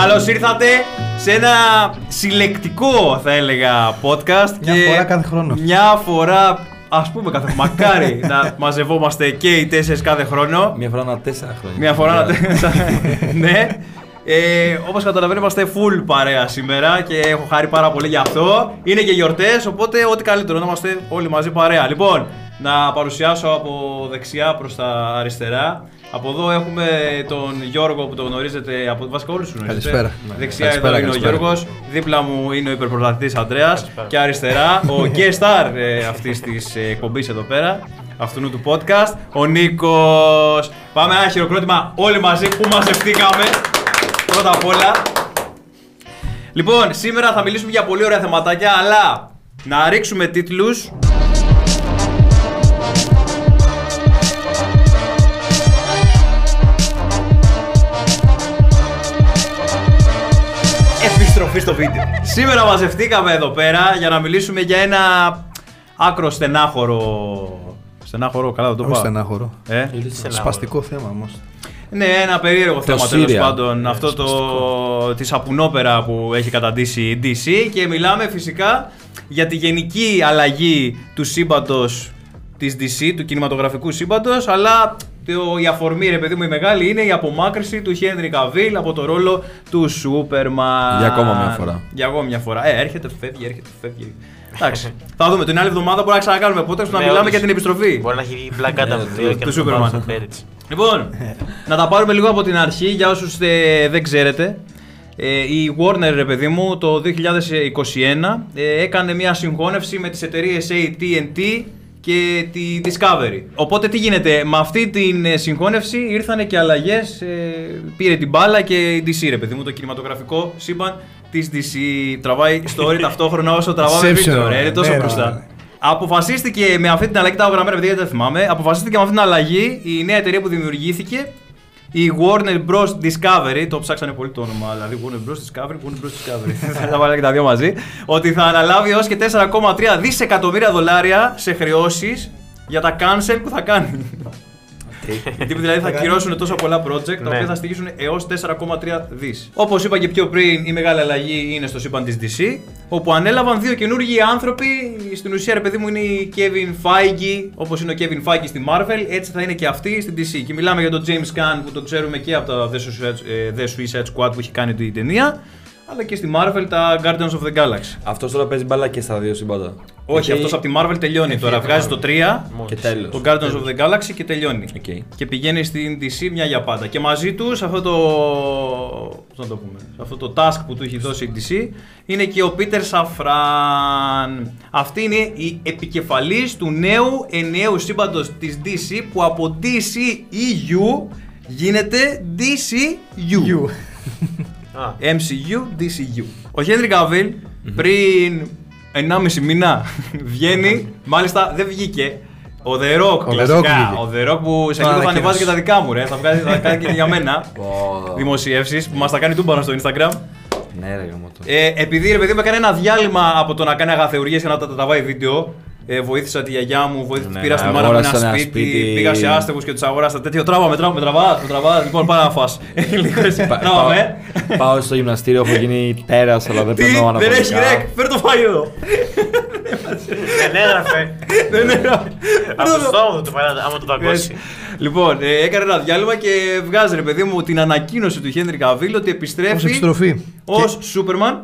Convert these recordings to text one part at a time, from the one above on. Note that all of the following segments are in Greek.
Καλώς ήρθατε σε ένα συλλεκτικό, θα έλεγα, podcast. Μια φορά κάθε χρόνο. Μια φορά, ας πούμε, κάθε Μακάρι να μαζευόμαστε και οι τέσσερις κάθε χρόνο. Μια φορά ανά τέσσερα χρόνια. Μια φορά να Ναι. Ε, Όπως καταλαβαίνετε, είμαστε full παρέα σήμερα και έχω χάρη πάρα πολύ γι' αυτό. Είναι και γιορτές, οπότε ό,τι καλύτερο να είμαστε όλοι μαζί παρέα. Λοιπόν, να παρουσιάσω από δεξιά προς τα αριστερά. Από εδώ έχουμε τον Γιώργο που το γνωρίζετε από βασικά όλους τους γνωρίζετε. Καλησπέρα. Δεξιά Καλησπέρα, εδώ είναι ο καλησπέρα. Γιώργος. Δίπλα μου είναι ο υπερπροταθητή Αντρέας. Και αριστερά ο guest star ε, αυτής της εκπομπής εδώ πέρα. Αυτού του podcast, ο Νίκος. Πάμε ένα χειροκρότημα όλοι μαζί που μαζευτήκαμε. Πρώτα απ' όλα. Λοιπόν, σήμερα θα μιλήσουμε για πολύ ωραία θεματάκια, αλλά να ρίξουμε τίτλους. Επιστροφή στο βίντεο. Σήμερα μαζευτήκαμε εδώ πέρα για να μιλήσουμε για ένα άκρο στενάχωρο. Στενάχωρο, καλά δεν το Όχι πάω. στενάχωρο. Ε; Σπαστικό θέμα όμως. Ναι, ένα περίεργο θέμα τέλος Syria. πάντων. Ναι, αυτό το της σαπουνόπερα που έχει καταντήσει η DC και μιλάμε φυσικά για τη γενική αλλαγή του σύμπαντος της DC, του κινηματογραφικού σύμπαντος, αλλά το, η αφορμή, ρε παιδί μου, η μεγάλη είναι η απομάκρυση του Χένρι Καβίλ από το ρόλο του Σούπερμαν. Για ακόμα μια φορά. Για ακόμα μια φορά. Ε, έρχεται, φεύγει, έρχεται, φεύγει. Εντάξει. θα δούμε την άλλη εβδομάδα μπορεί να ξανακάνουμε πότε να Ναι, μιλάμε όντως. για την επιστροφή. Μπορεί να έχει βγει Black Adam 2 και του να το Superman. βάλω στο Pérez. Λοιπόν, να τα πάρουμε λίγο από την αρχή για όσους ε, δεν ξέρετε. Ε, η Warner, ρε παιδί μου, το 2021 ε, έκανε μια συγχώνευση με τις εταιρείες AT&T και τη Discovery. Οπότε τι γίνεται, με αυτή την ε, συγχώνευση ήρθαν και αλλαγές, ε, πήρε την μπάλα και η DC, ρε παιδί μου, το κινηματογραφικό σύμπαν της DC. Τραβάει story ταυτόχρονα όσο τραβάμε Inception, βίντεο, ρε, είναι τόσο ναι, ναι, μπροστά. ναι. Αποφασίστηκε με αυτή την αλλαγή, τα έχω γραμμένα παιδιά γιατί δεν θυμάμαι. Αποφασίστηκε με αυτή την αλλαγή η νέα εταιρεία που δημιουργήθηκε, η Warner Bros. Discovery. Το ψάξανε πολύ το όνομα, δηλαδή Warner Bros. Discovery, Warner Bros. Discovery. θα τα βάλω και τα δύο μαζί. Ότι θα αναλάβει έως και 4,3 δισεκατομμύρια δολάρια σε χρεώσεις για τα cancel που θα κάνει. Γιατί δηλαδή θα ακυρώσουν τόσο πολλά project τα Ναι. οποία θα στοιχίσουν έως 4,3 δις. Όπως είπα και πιο πριν, η μεγάλη αλλαγή είναι στο σύμπαν της DC, όπου ανέλαβαν δύο καινούργιοι άνθρωποι. Στην ουσία, ρε παιδί μου, είναι η Kevin Feige, όπως είναι ο Kevin Feige στη Marvel, έτσι θα είναι και αυτή στην DC. Και μιλάμε για τον James Gunn που το ξέρουμε και από τα The Suicide, ε, The Suicide Squad που έχει κάνει την ταινία, αλλά και στη Marvel τα Guardians of the Galaxy. Αυτός τώρα παίζει μπάλα και στα δύο σύμπαντα. Όχι, Γιατί- αυτός από τη Marvel τελειώνει τώρα. Βγάζει το 3, Και τέλος. το Guardians of the Galaxy και τελειώνει. Οκ. Και πηγαίνει στην DC μια για πάντα. Και μαζί τους αυτό το. Πώς να το πούμε. σε Αυτό το task που του έχει δώσει η DC είναι και ο Peter Safran. Αυτή είναι η επικεφαλής του νέου ενιαίου σύμπαντος της DC που από DCEU γίνεται DCU. Α, MCU, DCU. Ο Henry Cavill πριν 1,5 μήνα βγαίνει, μάλιστα δεν βγήκε. Ο The Rock, The κλασικά. Rock ο The Rock που σε Το λίγο θα ανακοίνωσε. ανεβάζει και τα δικά μου, ρε. Θα, βγάζει, θα κάνει και για μένα δημοσιεύσεις που μας τα κάνει τούμπανα στο Instagram. Ναι, ρε γαμώ το. Ε, επειδή ρε παιδί μου έκανε ένα διάλειμμα από το να κάνει αγαθεουργίες και να τα τραβάει βίντεο. Ε, βοήθησα τη γιαγιά μου, βοήθησα, Ναι, πήρα ναι, στη μάνα μου ένα αγόρασα ένα σπίτι, σπίτι. πήγα σε άστεγους και τους αγόρασα τέτοιο. Τράβα με, τράβα με, τραβά, με τραβά. Λοιπόν, πάρα να φας. Λίγο έτσι, Πα- τράβα με. πάω- Πάω στο γυμναστήριο, έχω γίνει τέρας, αλλά δεν Τι, περνάω δεν έχεις αναφορικά. ρεκ, φέρ το φάει εδώ. Δεν έγραφε. Δεν είναι. Από το στόμα του το πάει άμα το δαγκώσει. Λοιπόν, ε, έκανε ένα διάλειμμα και βγάζει ρε παιδί μου την ανακοίνωση του Χένρι Καβίλ ότι Ω επιστρέφει επιστροφή. ως Σούπερμαν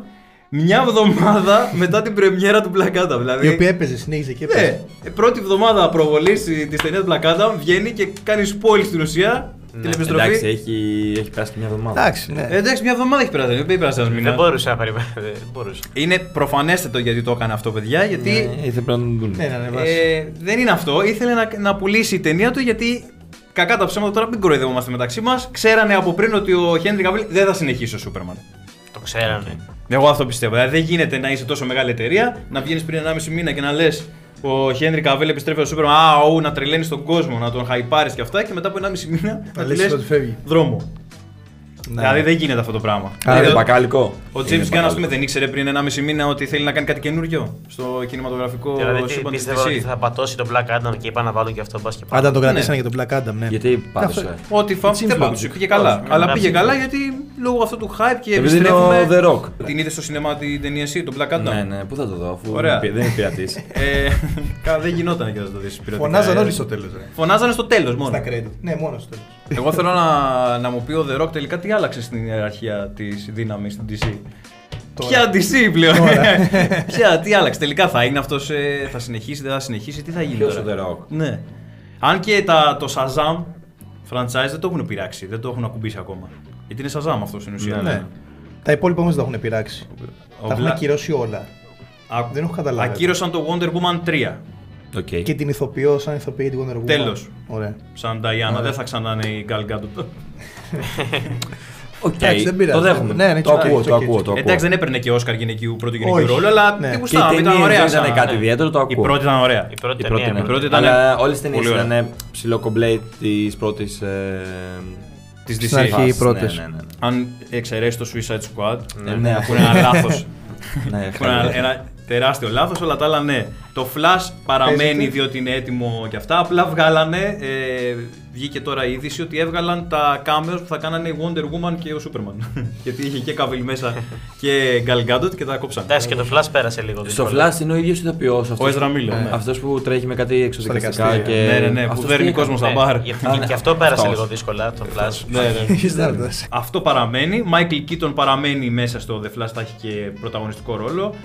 μια εβδομάδα μετά την πρεμιέρα του Black Adam. Δηλαδή, Η οποία έπαιζε, συνέχιζε και ναι, έπαιζε. ε, πρώτη εβδομάδα προβολής της ταινίας του Black Adam βγαίνει και κάνει spoil στην ουσία την επιστροφή. Εντάξει, έχει, έχει περάσει και μια εβδομάδα. Εντάξει, ναι. Ε, εντάξει, μια εβδομάδα έχει περάσει, δεν πέρασε ένα Δεν μήνα. μπορούσε να περιμένει. Δεν μπορούσε. Είναι προφανέστατο γιατί το έκανε αυτό, παιδιά, γιατί Ναι, ήθελε πρέπει να τον δουν. Ναι, να ανεβάσει. Ε, δεν είναι αυτό. Ήθελε να, να πουλήσει η ταινία του γιατί. Κακά τα ψέματα τώρα, μην κοροϊδευόμαστε μεταξύ μας. Ξέρανε από πριν ότι ο Χένρι Καβίλ δεν θα συνεχίσει ο Σούπερμαν. Το ξέρανε. Εγώ αυτό πιστεύω. Δηλαδή δεν γίνεται να είσαι τόσο μεγάλη εταιρεία, να βγαίνεις πριν 1,5 μήνα και να λες ο Χένρι Καβίλ επιστρέφει ο Σούπερμαν. Α, ου, να τρελαίνεις τον κόσμο, να τον χαϊπάρεις και αυτά. Και μετά από 1,5 μήνα να λες λες ότι φεύγει. δρόμο. Ναι. Δηλαδή δεν γίνεται αυτό το πράγμα. Άρα Δηλαδή, είναι μπακάλικο. ο Είναι James Gunn, ας μπακάλικο. πούμε, δεν ήξερε πριν 1,5 μήνα ότι θέλει να κάνει κάτι καινούριο στο κινηματογραφικό Δηλαδή σύμπαν της πίστευα ότι DC. θα πατώσει τον Black Adam και είπα να βάλουν και αυτό μπα και Πάντα πάνω. τον κρατήσανε Ναι. για τον Black Adam, ναι. Γιατί Αυτό- πάτωσε. Ότι φα... It's δεν influence. πάντως, πήγε καλά. Όχι, Αλλά ναι, πήγε ναι. καλά γιατί λόγω αυτού του hype και Επειδή είναι επιστρέφουμε. ο The Rock. Την είδες στο σινεμά την ταινία εσύ, τον Black Adam; Ναι, ναι, πού θα το δω, αφού Ωραία. δεν είναι πειρατής. Ε, κα- δεν γινόταν και να το δεις πειρατικά. Φωνάζαν ε. όλοι στο τέλος. Φωνάζανε στο τέλος μόνο. Στα credit. Ναι, μόνο στο τέλος. Εγώ θέλω να, να μου πει ο The Rock τελικά τι άλλαξε στην ιεραρχία της δύναμης στην DC. Τώρα. Ποια DC πλέον; Τώρα. Ποια, τι άλλαξε; Τελικά θα είναι αυτός, θα συνεχίσει, δεν θα συνεχίσει, τι θα γίνει. Ποιος τώρα; ο The Rock? Ναι. Αν και τα, το Shazam franchise δεν το έχουν πειράξει, δεν το έχουν ακουμπήσει ακόμα. Γιατί είναι Shazam αυτός στην ουσία. Ναι. Τα υπόλοιπα όμως δεν τα έχουν πειράξει. Ο Τα έχουν Bla- ακυρώσει όλα. Α- Δεν έχω καταλάβει. Ακύρωσαν το Wonder Woman 3. Οκ. Και την ηθοποιώ σαν ηθοποιή την Wonder Woman. Τέλος. Ωραία. Σαν Diana, Ωραία. δεν θα ξανά είναι η Gal Gadot. Οκ, Εντάξει, δεν πειράζει. το δέχομαι. Ναι, ναι, το it's okay, ακούω, it's το okay, ακούω, it's το ακούω. Εντάξει, δεν έπαιρνε και Όσκαρ γυναικείου πρώτου γυναικείου Όχι. ρόλο, αλλά Ναι. τι Και Και γουστάμε, οι ήταν ταινίες ωραία. δεν ήταν σαν- κάτι ναι. ιδιαίτερο, το Η ακούω. πρώτη ήταν ωραία. Η πρώτη Η ταινία, πρώτη, ναι. ναι. Η πρώτη ήταν- Αλλά όλες τις ταινίες Πολύ ωραία. ήταν ψηλό κομπλέ της πρώτης. Της Στην DC. αρχή. οι πρώτες. Ναι, ναι, ναι. Αν εξαιρέσει το Suicide Squad, Ναι, που ναι, είναι ένα λάθος. Ναι, Που είναι ένα, ένα τεράστιο λάθος, όλα τα άλλα ναι. Το Flash παραμένει Παίζεται. διότι είναι έτοιμο και αυτά. Απλά βγάλανε, ε, βγήκε τώρα η είδηση ότι έβγαλαν τα cameos που θα κάνανε η Wonder Woman και ο Superman. Γιατί είχε και Cavill μέσα και Gal Gadot και τα κόψαν. Εντάξει, και το Flash πέρασε λίγο. Στο δύσκολα. Flash είναι ο ίδιος ηθοποιός. Ο Ezra Miller, ναι. Αυτός που τρέχει με κάτι εξωδικαστικά δικαστήρια. και. Ναι, ναι, ναι, που Αυτός δέρνει τι κόσμο έκανε; στα μπαρ. Ναι, γι' Α, και, ναι. και αυτό πέρασε Αυτός. λίγο δύσκολα, το Flash. Ναι, ναι. Έχεις δάρδας. Αυτό παραμένει. Michael Keaton παραμένει μέσα στο The Flash, θα έχει και πρωταγωνιστικό ρόλο.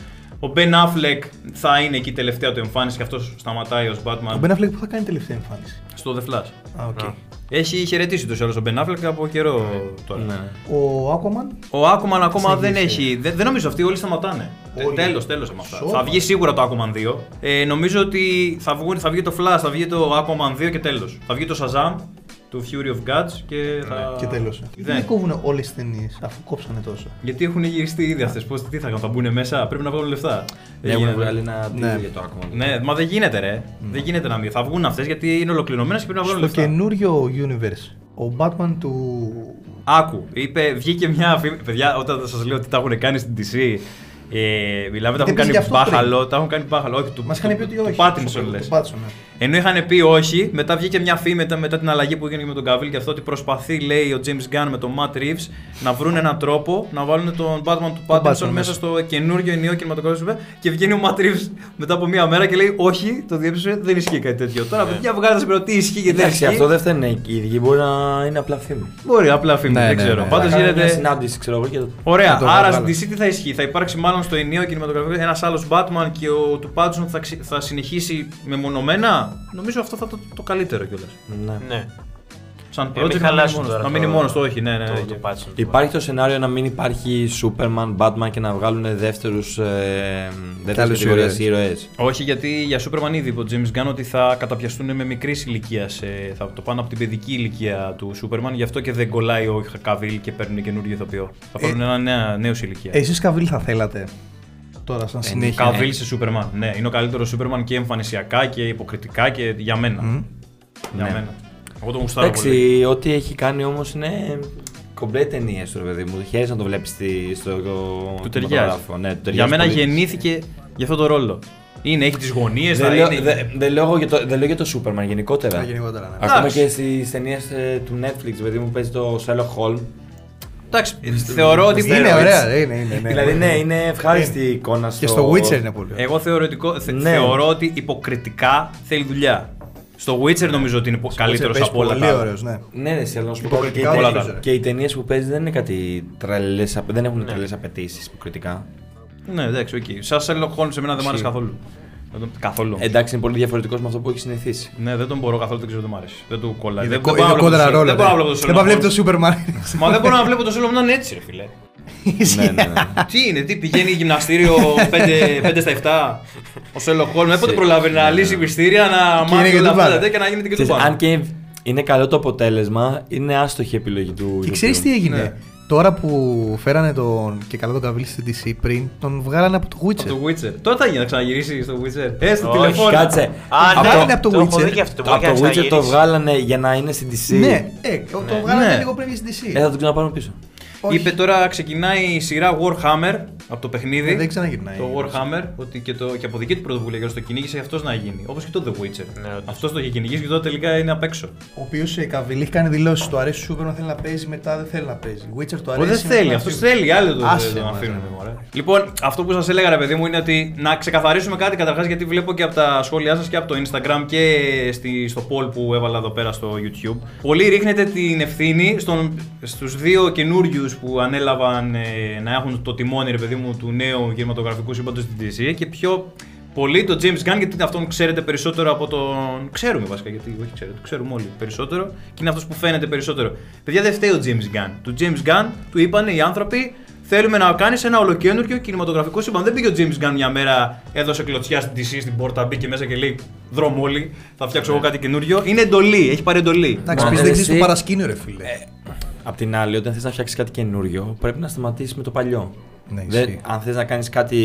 Ο Ben Affleck θα είναι εκεί τελευταία του εμφάνιση και αυτός σταματάει ως Ο Batman Ben Affleck που θα κάνει τελευταία εμφάνιση. στο The Flash. Α, οκ. Α. Έχει χαιρετήσει το ο Ben Affleck από καιρό τώρα. Ναι. Ο Aquaman; Ο Aquaman ακόμα δεν Συνεχίσει. έχει. Δεν, δεν νομίζω αυτοί όλοι σταματάνε. Όλοι. Τέλος, τέλος με αυτά. Σώμα. Θα βγει σίγουρα το Aquaman 2. Ε, νομίζω ότι θα, βγουν, θα βγει το Flash, θα βγει το Aquaman 2 και τέλος. Θα βγει το Shazam, το Fury of Gods και θα. Και τέλος. Δεν. Δεν κόβουν όλες τις ταινίες αφού κόψανε τόσο; Γιατί έχουν γυριστεί ήδη αυτές. Πώς τι θα κάνουν, θα μπουν μέσα, πρέπει να βγάλουν λεφτά. Ναι, Δεν έχουν γίνεται. βγάλει ένα Ναι. deal για το Aquaman. Ναι, μα δεν γίνεται, ρε. Δεν γίνεται να μην. Θα βγουν αυτές γιατί είναι ολοκληρωμένες και πρέπει να βγάλουν Στο λεφτά. καινούριο universe, ο Batman του. Άκου, είπε, βγήκε μια φήμη. Παιδιά, όταν σας λέω ότι τα έχουν κάνει στην DC, ε, μιλάμε, τα έχουν Δεν κάνει πήγε αυτό μπάχαλο. Τα έχουν κάνει μπάχαλο. Όχι, του, Μας είχαν πει ότι όχι. του Pattinson Του λες. Pattinson, ναι. Ενώ είχαν πει όχι, μετά βγήκε μια φήμη μετά, μετά την αλλαγή που έγινε με τον Καβίλ και αυτό ότι προσπαθεί, λέει ο James Gunn με τον Matt Reeves να βρουν έναν τρόπο να βάλουν τον Batman του Τον Pattinson Pattinson μέσα μέσα. στο καινούριο ενιαίο κινηματογράφο και βγαίνει ο Matt Reeves μετά από μία μέρα και λέει όχι, το διέψευσε, δεν ισχύει κάτι τέτοιο. Τώρα παιδιά βγάλετε σε τι ισχύει και δεν Εντάξει, ισχύει. αυτό δεν φταίνε οι ίδιοι. Μπορεί να είναι απλά φήμη. Μπορεί, απλά φήμη, Ναι, δεν ναι, ξέρω. ναι. Πάντως Θα κάνουν γίνεται. Μια συνάντηση, ξέρω εγώ. Και το... Ωραία, Θα το άρα βγάλω. στην DC τι θα ισχύει. Θα υπάρξει μάλλον στο ενιαίο κινηματογραφικό ένας άλλος Batman και ο του Pattinson θα, ξε- θα συνεχίσει μεμονωμένα; Νομίζω αυτό θα το, το καλύτερο κιόλας. Ναι. Ναι. Σαν Ε, μην project να μείνει χαλάσουν μόνος, τώρα να μείνει το- μόνος του, όχι, ναι, ναι. Το, ναι. το Pattinson. Υπάρχει το σενάριο να μην υπάρχει Superman, Batman και να βγάλουν δεύτερους. Ε, δεύτερες άλλους κατηγορίες ήρωες. ήρωες. Όχι, γιατί για Superman ήδη είπε ο James Gunn ότι θα καταπιαστούν με μικρής ηλικίας. Θα το πάνε από την παιδική ηλικία του Superman, γι' αυτό και δεν κολλάει ο Cavill και παίρνουν καινούριο ηθοποιό. Θα πάρουν ένα νέα, νέος ηλικία. Εσείς Καβίλ θα θέλατε. Τώρα, σαν συνέχεια; Cavill σε Superman. Ναι, είναι ο καλύτερος Superman και εμφανισιακά και υποκριτικά και για μένα. Μμ. Για Ναι. μένα. Εγώ το γουστάρω πολύ. Εντάξει, ό,τι έχει κάνει όμως είναι κομπλέ ταινίες του, ρε παιδί μου. Χαίρεσαι να το βλέπεις στο. Του ταιριάζει. κινηματογράφο. Ναι, του ταιριάζει Για μένα πολύ. γεννήθηκε για αυτό το ρόλο. Είναι, έχει τις γωνίες, Δεν θα λέω, είναι. δε- δεν λέω για το, δεν λέω για το Superman γενικότερα. Α, γενικότερα, ναι. Ακόμα Εντάξει. και στις ταινίες του Netflix, παιδί μου παίζει το Sherlock Holmes. Εντάξει, θεωρώ ότι. Είναι ωραία, είναι, είναι. ναι. δηλαδή, ναι, είναι ευχάριστη η εικόνα στο. Και στο Witcher είναι πολύ. Εγώ θεωρητικό, θε- Ναι. θεωρώ ότι υποκριτικά θέλει δουλειά. Στο Witcher νομίζω ότι είναι καλύτερος Witcher από όλα Πολύ τα άλλα. ωραίος, ναι. Ναι, ρε, αλλά να σου πω Υποκριτικά και, όλα οι- τα άλλα. και οι ταινίες που παίζει δεν είναι κάτι τρελές, απαι- δεν έχουν τρελές απαιτήσεις υποκριτικά. Ναι, εντάξει, οκ. Σαν Sherlock Holmes, εμένα δεν μ' άρεσε καθόλου. Δεν τον- Καθόλου. Εντάξει, είναι πολύ διαφορετικός με αυτό που έχει συνηθίσει. Ναι, δεν τον μπορώ καθόλου, δεν ξέρω τι μου άρεσε. Δεν του κολλάει. Δεν, Είναι δεν μπορώ να βλέπω κόντρα το- ρόλο. Δεν μπορώ να βλέπω το Δεν Sherlock θα βλέπει Holmes. το Superman. Μα δεν μπορώ να βλέπω το Sherlock Holmes να είναι έτσι, ρε φίλε. Ναι, ναι, ναι. Τι είναι, τι πηγαίνει γυμναστήριο 5 στα 7 ο Sherlock Holmes. Πότε Σε- προλαβαίνει να λύσει μυστήρια, να Και είναι μάθει και όλα του αυτά πάνω. τα και να γίνεται και του Ξέρεις, πάνω. αν και είναι καλό το αποτέλεσμα, είναι άστοχη η επιλογή του. Και ξέρεις τι ηθοποιού. έγινε; Ναι. Τώρα που φέρανε τον και καλά τον Καβίλ στην DC πριν, τον βγάλανε από το Από Witcher. το Witcher. Τώρα θα γίνει να ξαναγυρίσει στο Witcher. Ε, στο Όχι, τηλεφώνημα. Κάτσε. Α, Το ναι, βγάλανε από το το έχω Witcher. δει και αυτό. Το, μπορεί από και το να Witcher το ξαναγυρίσει. βγάλανε για να είναι στην DC. Ναι, ε, το βγάλανε Ναι. λίγο πριν για στην DC. Ε, θα τον ξαναπάρουν πίσω. Όχι. Είπε τώρα ξεκινάει η σειρά Warhammer από το παιχνίδι. Ε, δεν ξαναγυρνάει. Το Warhammer, ότι και, το, και από δική του πρωτοβουλία για το κυνήγησε αυτός να γίνει. Όπως και το The Witcher. Ναι, όντως. αυτός το είχε κυνηγήσει και τώρα τελικά είναι απ' έξω. Ο οποίος Καβιλή έχει κάνει δηλώσεις. Του αρέσει ο Σούπερμαν θέλει να παίζει, μετά δεν θέλει να παίζει. Witcher του Ο αρέσει. δεν θέλει, μετά αυτός φύγει. θέλει. Άλλοι το Άσε δεν τον μας, αφήνουν. ρε. μωρέ. Λοιπόν, αυτό που σας έλεγα, ρε παιδί μου, είναι ότι να ξεκαθαρίσουμε κάτι καταρχάς γιατί βλέπω και από τα σχόλιά σας και από το Instagram και στη, στο poll που έβαλα εδώ πέρα στο YouTube. Πολλοί ρίχνετε την ευθύνη στον, στους δύο καινούριους που ανέλαβαν ε, να έχουν το τιμόνι, ρε παιδί μου, του νέου κινηματογραφικού σύμπαντος στην DC και πιο πολύ το James Gunn, γιατί αυτόν ξέρετε περισσότερο από τον. Ξέρουμε βασικά, γιατί όχι ξέρετε, το ξέρουμε όλοι περισσότερο και είναι αυτός που φαίνεται περισσότερο. Παιδιά, δεν φταίει ο James Gunn. Του James Gunn του είπαν οι άνθρωποι. Θέλουμε να κάνεις ένα ολοκένουργιο κινηματογραφικό σύμπαν. Δεν πήγε ο James Gunn μια μέρα, έδωσε κλωτσιά στην DC στην πόρτα, μπήκε μέσα και λέει Δρόμο όλοι, θα φτιάξω εγώ κάτι καινούριο. Είναι εντολή, έχει πάρει εντολή. Εντάξει, Μα, πεις ε, δεν ξέρει εσύ- το παρασκήνιο, ρε φίλε. Απ' την άλλη, όταν θες να φτιάξεις κάτι καινούριο, πρέπει να σταματήσεις με το παλιό. Ναι, Δεν- ισχύει. αν θες να κάνεις κάτι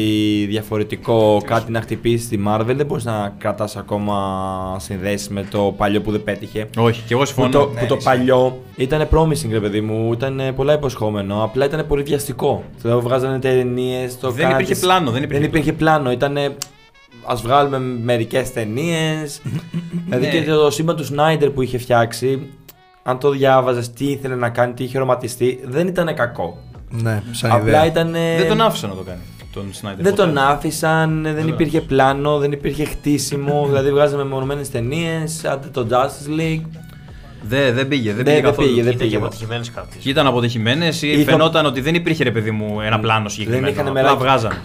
διαφορετικό, κάτι να χτυπήσεις τη Marvel, δεν μπορείς να κρατάς ακόμα συνδέσεις με το παλιό που δεν πέτυχε. Όχι, και εγώ Που συμφωνώ. το, ναι, που το ισχύει. παλιό ήταν promising, ρε παιδί μου, ήταν ε, πολλά υποσχόμενο, απλά ήταν πολύ βιαστικό. Δηλαδή, βγάζανε ταινίες, το Δεν κάνανε υπήρχε τις- πλάνο, δεν υπήρχε δεν υπήρχε πλάνο. Ήταν. Α βγάλουμε μερικές ταινίες. δηλαδή Ναι. και το σύμπαν του Σνάιντερ που είχε φτιάξει, αν το διάβαζες, τι ήθελε να κάνει, τι είχε οραματιστεί, δεν ήταν κακό. Ναι, σαν Απλά ιδέα. ήταν. Δεν τον άφησαν να το κάνει. Τον Snyder. Δεν ποτέ. τον άφησαν, δεν τον υπήρχε πλάνο, δεν υπήρχε χτίσιμο. δηλαδή βγάζαμε μονομένε ταινίες, άντε το Justice League. Δεν, δεν πήγε, δεν Δεν- πήγε δεν καθόλου. πήγε, δεν Ήταν και πήγε. αποτυχημένες κάποιε. Και ήταν αποτυχημένες ή Είχα- φαινόταν ότι δεν υπήρχε ρε παιδί μου ένα πλάνο συγκεκριμένο. είχαν Απλά μεράκι. βγάζαν.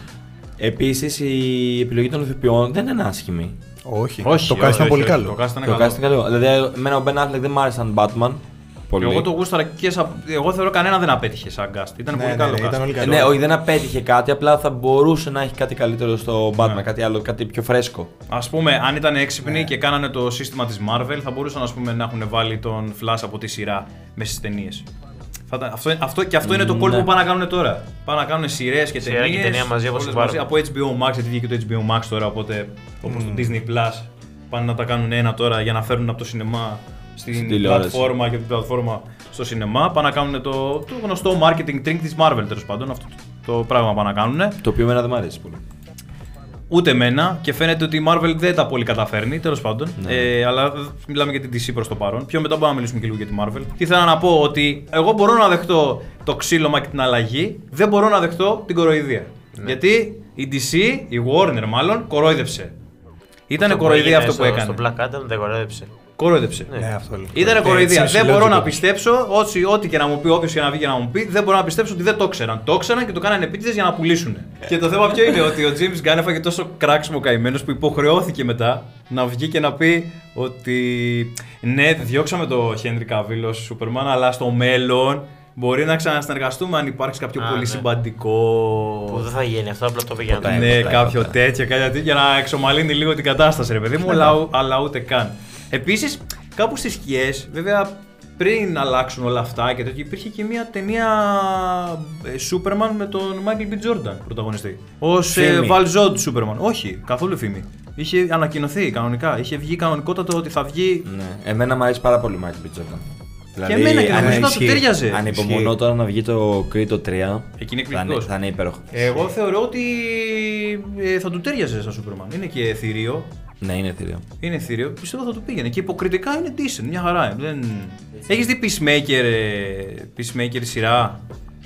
Επίσης η επιλογή των ηθοποιών δεν είναι άσχημη. Όχι, Όχι, το όχι, cast ήταν όχι, πολύ όχι, καλό. Το cast ήταν Το καλό. cast είναι καλό. Δηλαδή, εμένα ο Ben Affleck δεν μ' άρεσε σαν Batman. Πολύ. Εγώ το γούσταρα και σαν... Εγώ θεωρώ κανένα δεν απέτυχε σαν cast. Ήταν Ναι, πολύ ναι, καλό ναι, cast. ήταν όλοι Ε, καλοί. Ναι, όχι, δεν απέτυχε κάτι, απλά θα μπορούσε να έχει κάτι καλύτερο στο Batman, Ναι. κάτι άλλο, κάτι πιο φρέσκο. Α πούμε, αν ήταν έξυπνοι Ναι. και κάνανε το σύστημα της Marvel, θα μπορούσαν ας πούμε, να έχουν βάλει τον Flash από τη σειρά μέσα στις ταινίες. Αυτό, αυτό, και αυτό είναι το κόλπο Ναι. που πάνε να κάνουν τώρα. Πάνε να κάνουν σειρές και Σειρά και ταινίες. ταινία μαζί, όπως η Marvel. Από HBO Max, γιατί βγήκε το HBO Max τώρα. Οπότε όπως το Disney Plus πάνε να τα κάνουν ένα τώρα για να φέρουν από το σινεμά στην Στην τηλεόραση. πλατφόρμα και την πλατφόρμα στο σινεμά. Πάνε να κάνουν το, το γνωστό marketing trick της Marvel τέλος πάντων. Αυτό το, το πράγμα πάνε να κάνουν. Το οποίο εμένα δεν μου αρέσει πολύ. Ούτε εμένα και φαίνεται ότι η Marvel δεν τα πολύ καταφέρνει, τέλος πάντων. Ναι. Ε, αλλά μιλάμε για την DC προς το παρόν. Πιο μετά μπορούμε να μιλήσουμε και λίγο για τη Marvel. Τι ήθελα να πω ότι εγώ μπορώ να δεχτώ το ξύλωμα και την αλλαγή, δεν μπορώ να δεχτώ την κοροϊδία. Ναι. Γιατί η DC, η Warner μάλλον, κορόιδεψε. Ήταν Αυτό που κοροϊδία έγινε αυτό που στο- έκανε. Στο Black Adam δεν κορέδεψε. Κορόιδεψε. Ναι, αυτό λέω. Ήταν Έτσι, κοροϊδία. Δεν συλλογικό. μπορώ να πιστέψω ότι ό,τι και να μου πει, όποιος και να βγει και να μου πει, δεν μπορώ να πιστέψω ότι δεν το ξέραν. Το ξέραν και το κάνανε επίτηδες για να πουλήσουν. Και το θέμα ποιο είναι ότι ο James Gunn έφαγε τόσο κράξιμο καημένος που υποχρεώθηκε μετά να βγει και να πει ότι ναι, διώξαμε το Henry Cavill ως Superman, αλλά στο μέλλον μπορεί να ξανασυνεργαστούμε αν υπάρξει κάποιο Α, πολύ ναι. σημαντικό. Που δεν θα γίνει αυτό, απλά το πήγαινε. Ποτέ. Ναι, ποτέ, κάποιο ποτέ. τέτοιο, κάτι τέτοιο, για να εξομαλύνει λίγο την κατάσταση, ρε παιδί μου, αλλά, αλλά ούτε καν. Επίσης, κάπου στις σκιές, βέβαια πριν αλλάξουν όλα αυτά και τέτοιο, υπήρχε και μια ταινία ε, Superman με τον Michael B. Jordan πρωταγωνιστή. Ω Φήμη. Βαλζόντ Superman. Όχι, καθόλου φήμη. Είχε ανακοινωθεί κανονικά. Είχε βγει κανονικότατο ότι θα βγει. Ναι. Εμένα μου αρέσει πάρα πολύ ο Michael B. Jordan. Δηλαδή, και εμένα και αν- νομίζω να του ισχύει. τέριαζε. Ανυπομονώ τώρα να βγει το Creed το 3. Εκεί είναι Θα είναι, εκπληκτικός. θα είναι υπέροχος. Εγώ θεωρώ ότι ε, θα του ταίριαζε σαν Superman. Είναι και θηρίο. Ναι, είναι θηρίο. Είναι θηρίο, πιστεύω θα του πήγαινε. Και υποκριτικά είναι decent, μια χαρά. Δεν... Έχεις δει Peacemaker, ε, Peacemaker σειρά;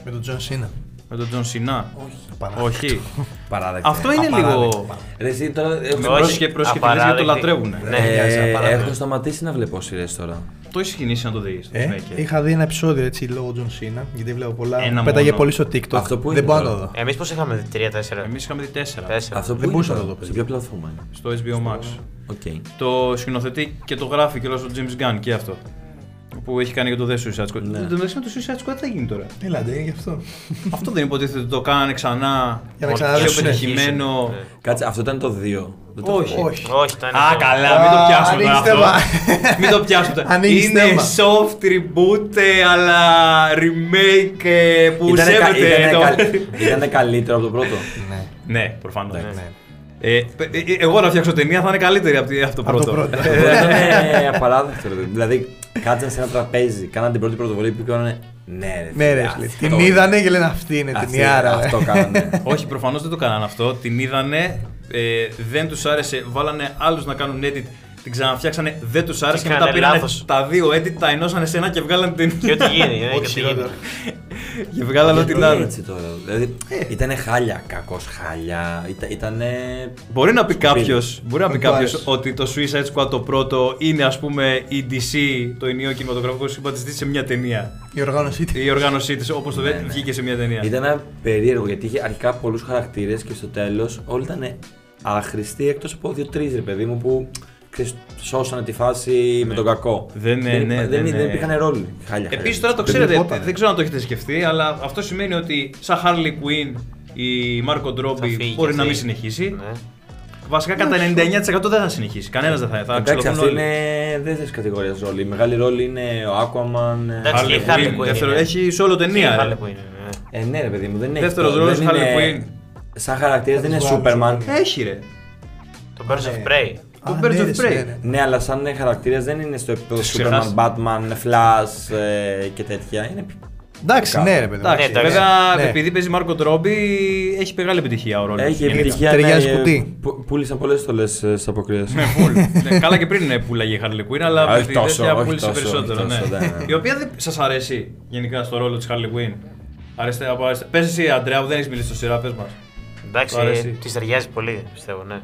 Με τον Τζον Σίνα. με τον Τζον Σινά. Απαράδεκτο. Όχι. Παράδεκτο. Αυτό είναι Απαράδεκτο, λίγο. απαράδεκτο. Ρε, εσύ τώρα. Με έχω- Όχι, πρόσχε, πρόσχε γιατί το απαράδεκτη. λατρεύουν. Ναι. Ε, μοιάζει, απαράδεκτο. έχω σταματήσει να βλέπω σειρές τώρα. Το έχει ξεκινήσει να το δεις. Ε, είχα δει ένα επεισόδιο έτσι λόγω Τζον Σίνα, γιατί βλέπω πολλά. Ένα Πέταγε μόνο. πολύ στο TikTok. Αυτό που δεν είναι μπορώ να τώρα. το δω. Εμείς πώς είχαμε δει, τρία-τέσσερα. Εμείς είχαμε δει τέσσερα Τέσσερα. Αυτό που Δεν είναι μπορούσα να τώρα, το δω, Σε παιδιά. ποια πλατφόρμα είναι; στο HBO Max. Οκ. Το σκηνοθετεί και το γράφει και ο James Gunn και αυτό. Που έχει κάνει για το The Suicide Squad. Ναι. Το μεταξύ με το Suicide Squad τι θα γίνει τώρα. Έλατε, είναι γι' αυτό. αυτό δεν υποτίθεται ότι το κάνανε ξανά. Για να πιο ξαναδέσουν. πετυχημένο. Ναι. Κάτσε, αυτό ήταν το 2. Δεν το Όχι. έχω. Όχι. Όχι, ήταν. Α, καλά, μην το Α, πιάσουμε τώρα ανοίξτε αυτό. μα. Μην το πιάσουμε τώρα. Ανοίγεις Είναι θέμα. soft reboot, ε, αλλά remake ε, που Ήτανε κα- σέβεται ήτανε το... καλ- Ήτανε καλύτερο από το πρώτο. Ναι. Ναι, προφανώς. Εντάξει. ναι. Ε, πε- ε, εγώ να φτιάξω ταινία θα είναι καλύτερη από, τη- από το Από το πρώτο. πρώτο. Ε, Ήταν απαράδεκτο. ρε. Δηλαδή, κάτσαν σε ένα τραπέζι, κάναν την πρώτη πρωτοβουλία που κάνανε Ναι, ρε. Ναι, ρε, αυτό λέει. είναι. Την είδανε και λένε αυτή είναι την Αυτή- Ιάρα. Αυτό κάνανε. Όχι, προφανώς δεν το κάνανε αυτό. Την είδανε, ε, δεν τους άρεσε, βάλανε άλλους να κάνουν edit. Την ξαναφτιάξανε, δεν τους άρεσε και, Και μετά κάνανε πήρανε λάθος. τα δύο edit, τα ενώσανε σε ένα και βγάλανε την. Και ό,τι γίνει. ναι, και Ό,τι ό,τι γίνει. χειρότερο. και βγάλανε ό,τι Γιατί να είναι. έτσι τώρα. Δηλαδή, ήτανε χάλια, κακός χάλια. Ήταν, ήτανε... Μπορεί να πει Σκουπίδι. κάποιος μπορεί να πει Δεν του κάποιος άρεσε. ότι το Suicide Squad το πρώτο είναι ας πούμε η DC, το ενίο κινηματογραφικό σύμπαν της DC σε μια ταινία. Η οργάνωσή της. Η οργάνωσή της όπως το Ναι, ναι, ναι. βγήκε σε μια ταινία. Ήταν ένα περίεργο γιατί είχε αρχικά πολλούς χαρακτήρες και στο τέλος όλοι ήταν άχρηστοι εκτός από δύο-τρεις ρε παιδί μου που ξέρεις, σώσανε τη φάση με τον κακό. Δεν, ναι, δεν, ναι, δεν, δεν, δεν ναι. υπήρχαν ρόλοι. Χάλια. Επίσης χάλια. τώρα το Δεν ξέρετε, βλεπότανε. δεν ξέρω αν το έχετε σκεφτεί, αλλά αυτό σημαίνει ότι σαν Harley Quinn η Marco Θα Robbie φύγει μπορεί και να μην αυτή. συνεχίσει. Ναι. Βασικά κατά 99% δεν θα συνεχίσει. Κανένας δεν θα, θα Εντάξει, ξυλωθούν αυτή όλοι. είναι δεύτερη κατηγορία ρόλη. Η μεγάλη ρόλη είναι ο Aquaman. ε, Εντάξει, και η Harley Harley Quinn, Quinn δεύτερο, είναι. έχει σε όλο Και η ταινία. Harley ρε. Quinn είναι, ναι. Ε, ναι, ρε παιδί μου, δεν έχει. Δεύτερος το- ρόλος δεν Harley είναι- Quinn. Σαν χαρακτήρας δεν είναι Τους Superman. άλλους, Έχει ρε. Το Birds Ναι. of Prey. Το Α, Birds ναι, of ρε, Prey. ναι, ναι. Ναι, αλλά σαν χαρακτήρας δεν είναι στο επίπεδο Τους Superman, ξεχάσεις. Batman, Flash ε, και τέτοια. Είναι Εντάξει, Κάπου. ναι, ρε παιδί. μου. Εντάξει, εντάξει. βέβαια Ναι. επειδή παίζει Marco Robbie έχει μεγάλη επιτυχία ο ρόλος. Έχει γενικά. επιτυχία. Ταιριάζει ναι, κουτί. που- Πούλησαν πολλέ στολέ στι αποκρίε. Ναι, full. Ναι, Καλά και πριν ε, πουλάγε η Harley Quinn, αλλά Α, με όχι τη τόσο, τέτοια όχι πούλησε τόσο, περισσότερο. όχι τόσο, ναι. ναι, ναι. Η οποία δεν σας αρέσει γενικά στο ρόλο της Harley Quinn; Αρέστε, από αρέστε. Πες εσύ, Αντρέα, που δεν έχεις μιλήσει στο σειρά, πες μας. Εντάξει, Του αρέσει. τη ταιριάζει πολύ, πιστεύω, ναι.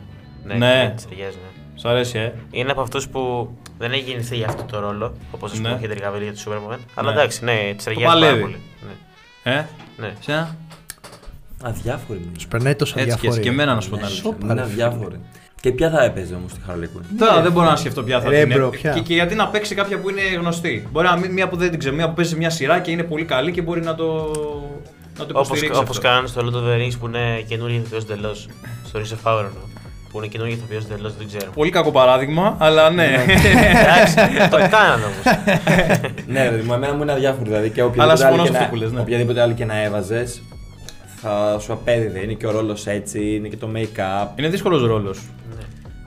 Ναι. Τη ταιριάζει, ναι. Σ' αρέσει, ε. Είναι από αυτούς που δεν έχει γεννηθεί για αυτό το ρόλο, όπως ας πούμε Ναι. ο Henry Cavill για το Superman. Αλλά Ναι. εντάξει, ναι, τη ταιριάζει πάρα παλεύει. πολύ. Ναι. Ε, Ναι. Σένα. Αδιάφοροι είναι. Σου περνάει τόσο Έτσι και, διαφορά. και εμένα να σου πω την αλήθεια. Σοπα, Είναι ρε, αδιάφοροι. Και ποια θα έπαιζε όμως τη Harley Quinn; Τώρα δεν μπορώ να σκεφτώ ποια θα Ρε, την bro, έπαιξε. ποια; Και, και γιατί να παίξει κάποια που είναι γνωστή. Μπορεί να μην μία που δεν την ξέρω, μία που παίζει σε μια σειρά και είναι πολύ καλή και μπορεί να το, να το Όπως, υποστηρίξει. όπως αυτό. κάνουν στο Lord of the Rings που είναι καινούργιο ηθοποιός εντελώς. Στο Rings of Power εννοώ. Που είναι καινούργιο ηθοποιός εντελώς, δεν ξέρω. Πολύ κακό παράδειγμα, αλλά ναι. Εντάξει, το κάνανε όμως. ναι, ρε, μου εμένα μου είναι αδιάφορο. Δηλαδή και Αλλά οποιαδήποτε συμφωνώ άλλη, σε και αυτό που λες, ναι. να, οποιαδήποτε άλλη και να έβαζες, θα σου απέδιδε. Είναι και ο ρόλος έτσι, είναι και το make-up. είναι δύσκολος ρόλος.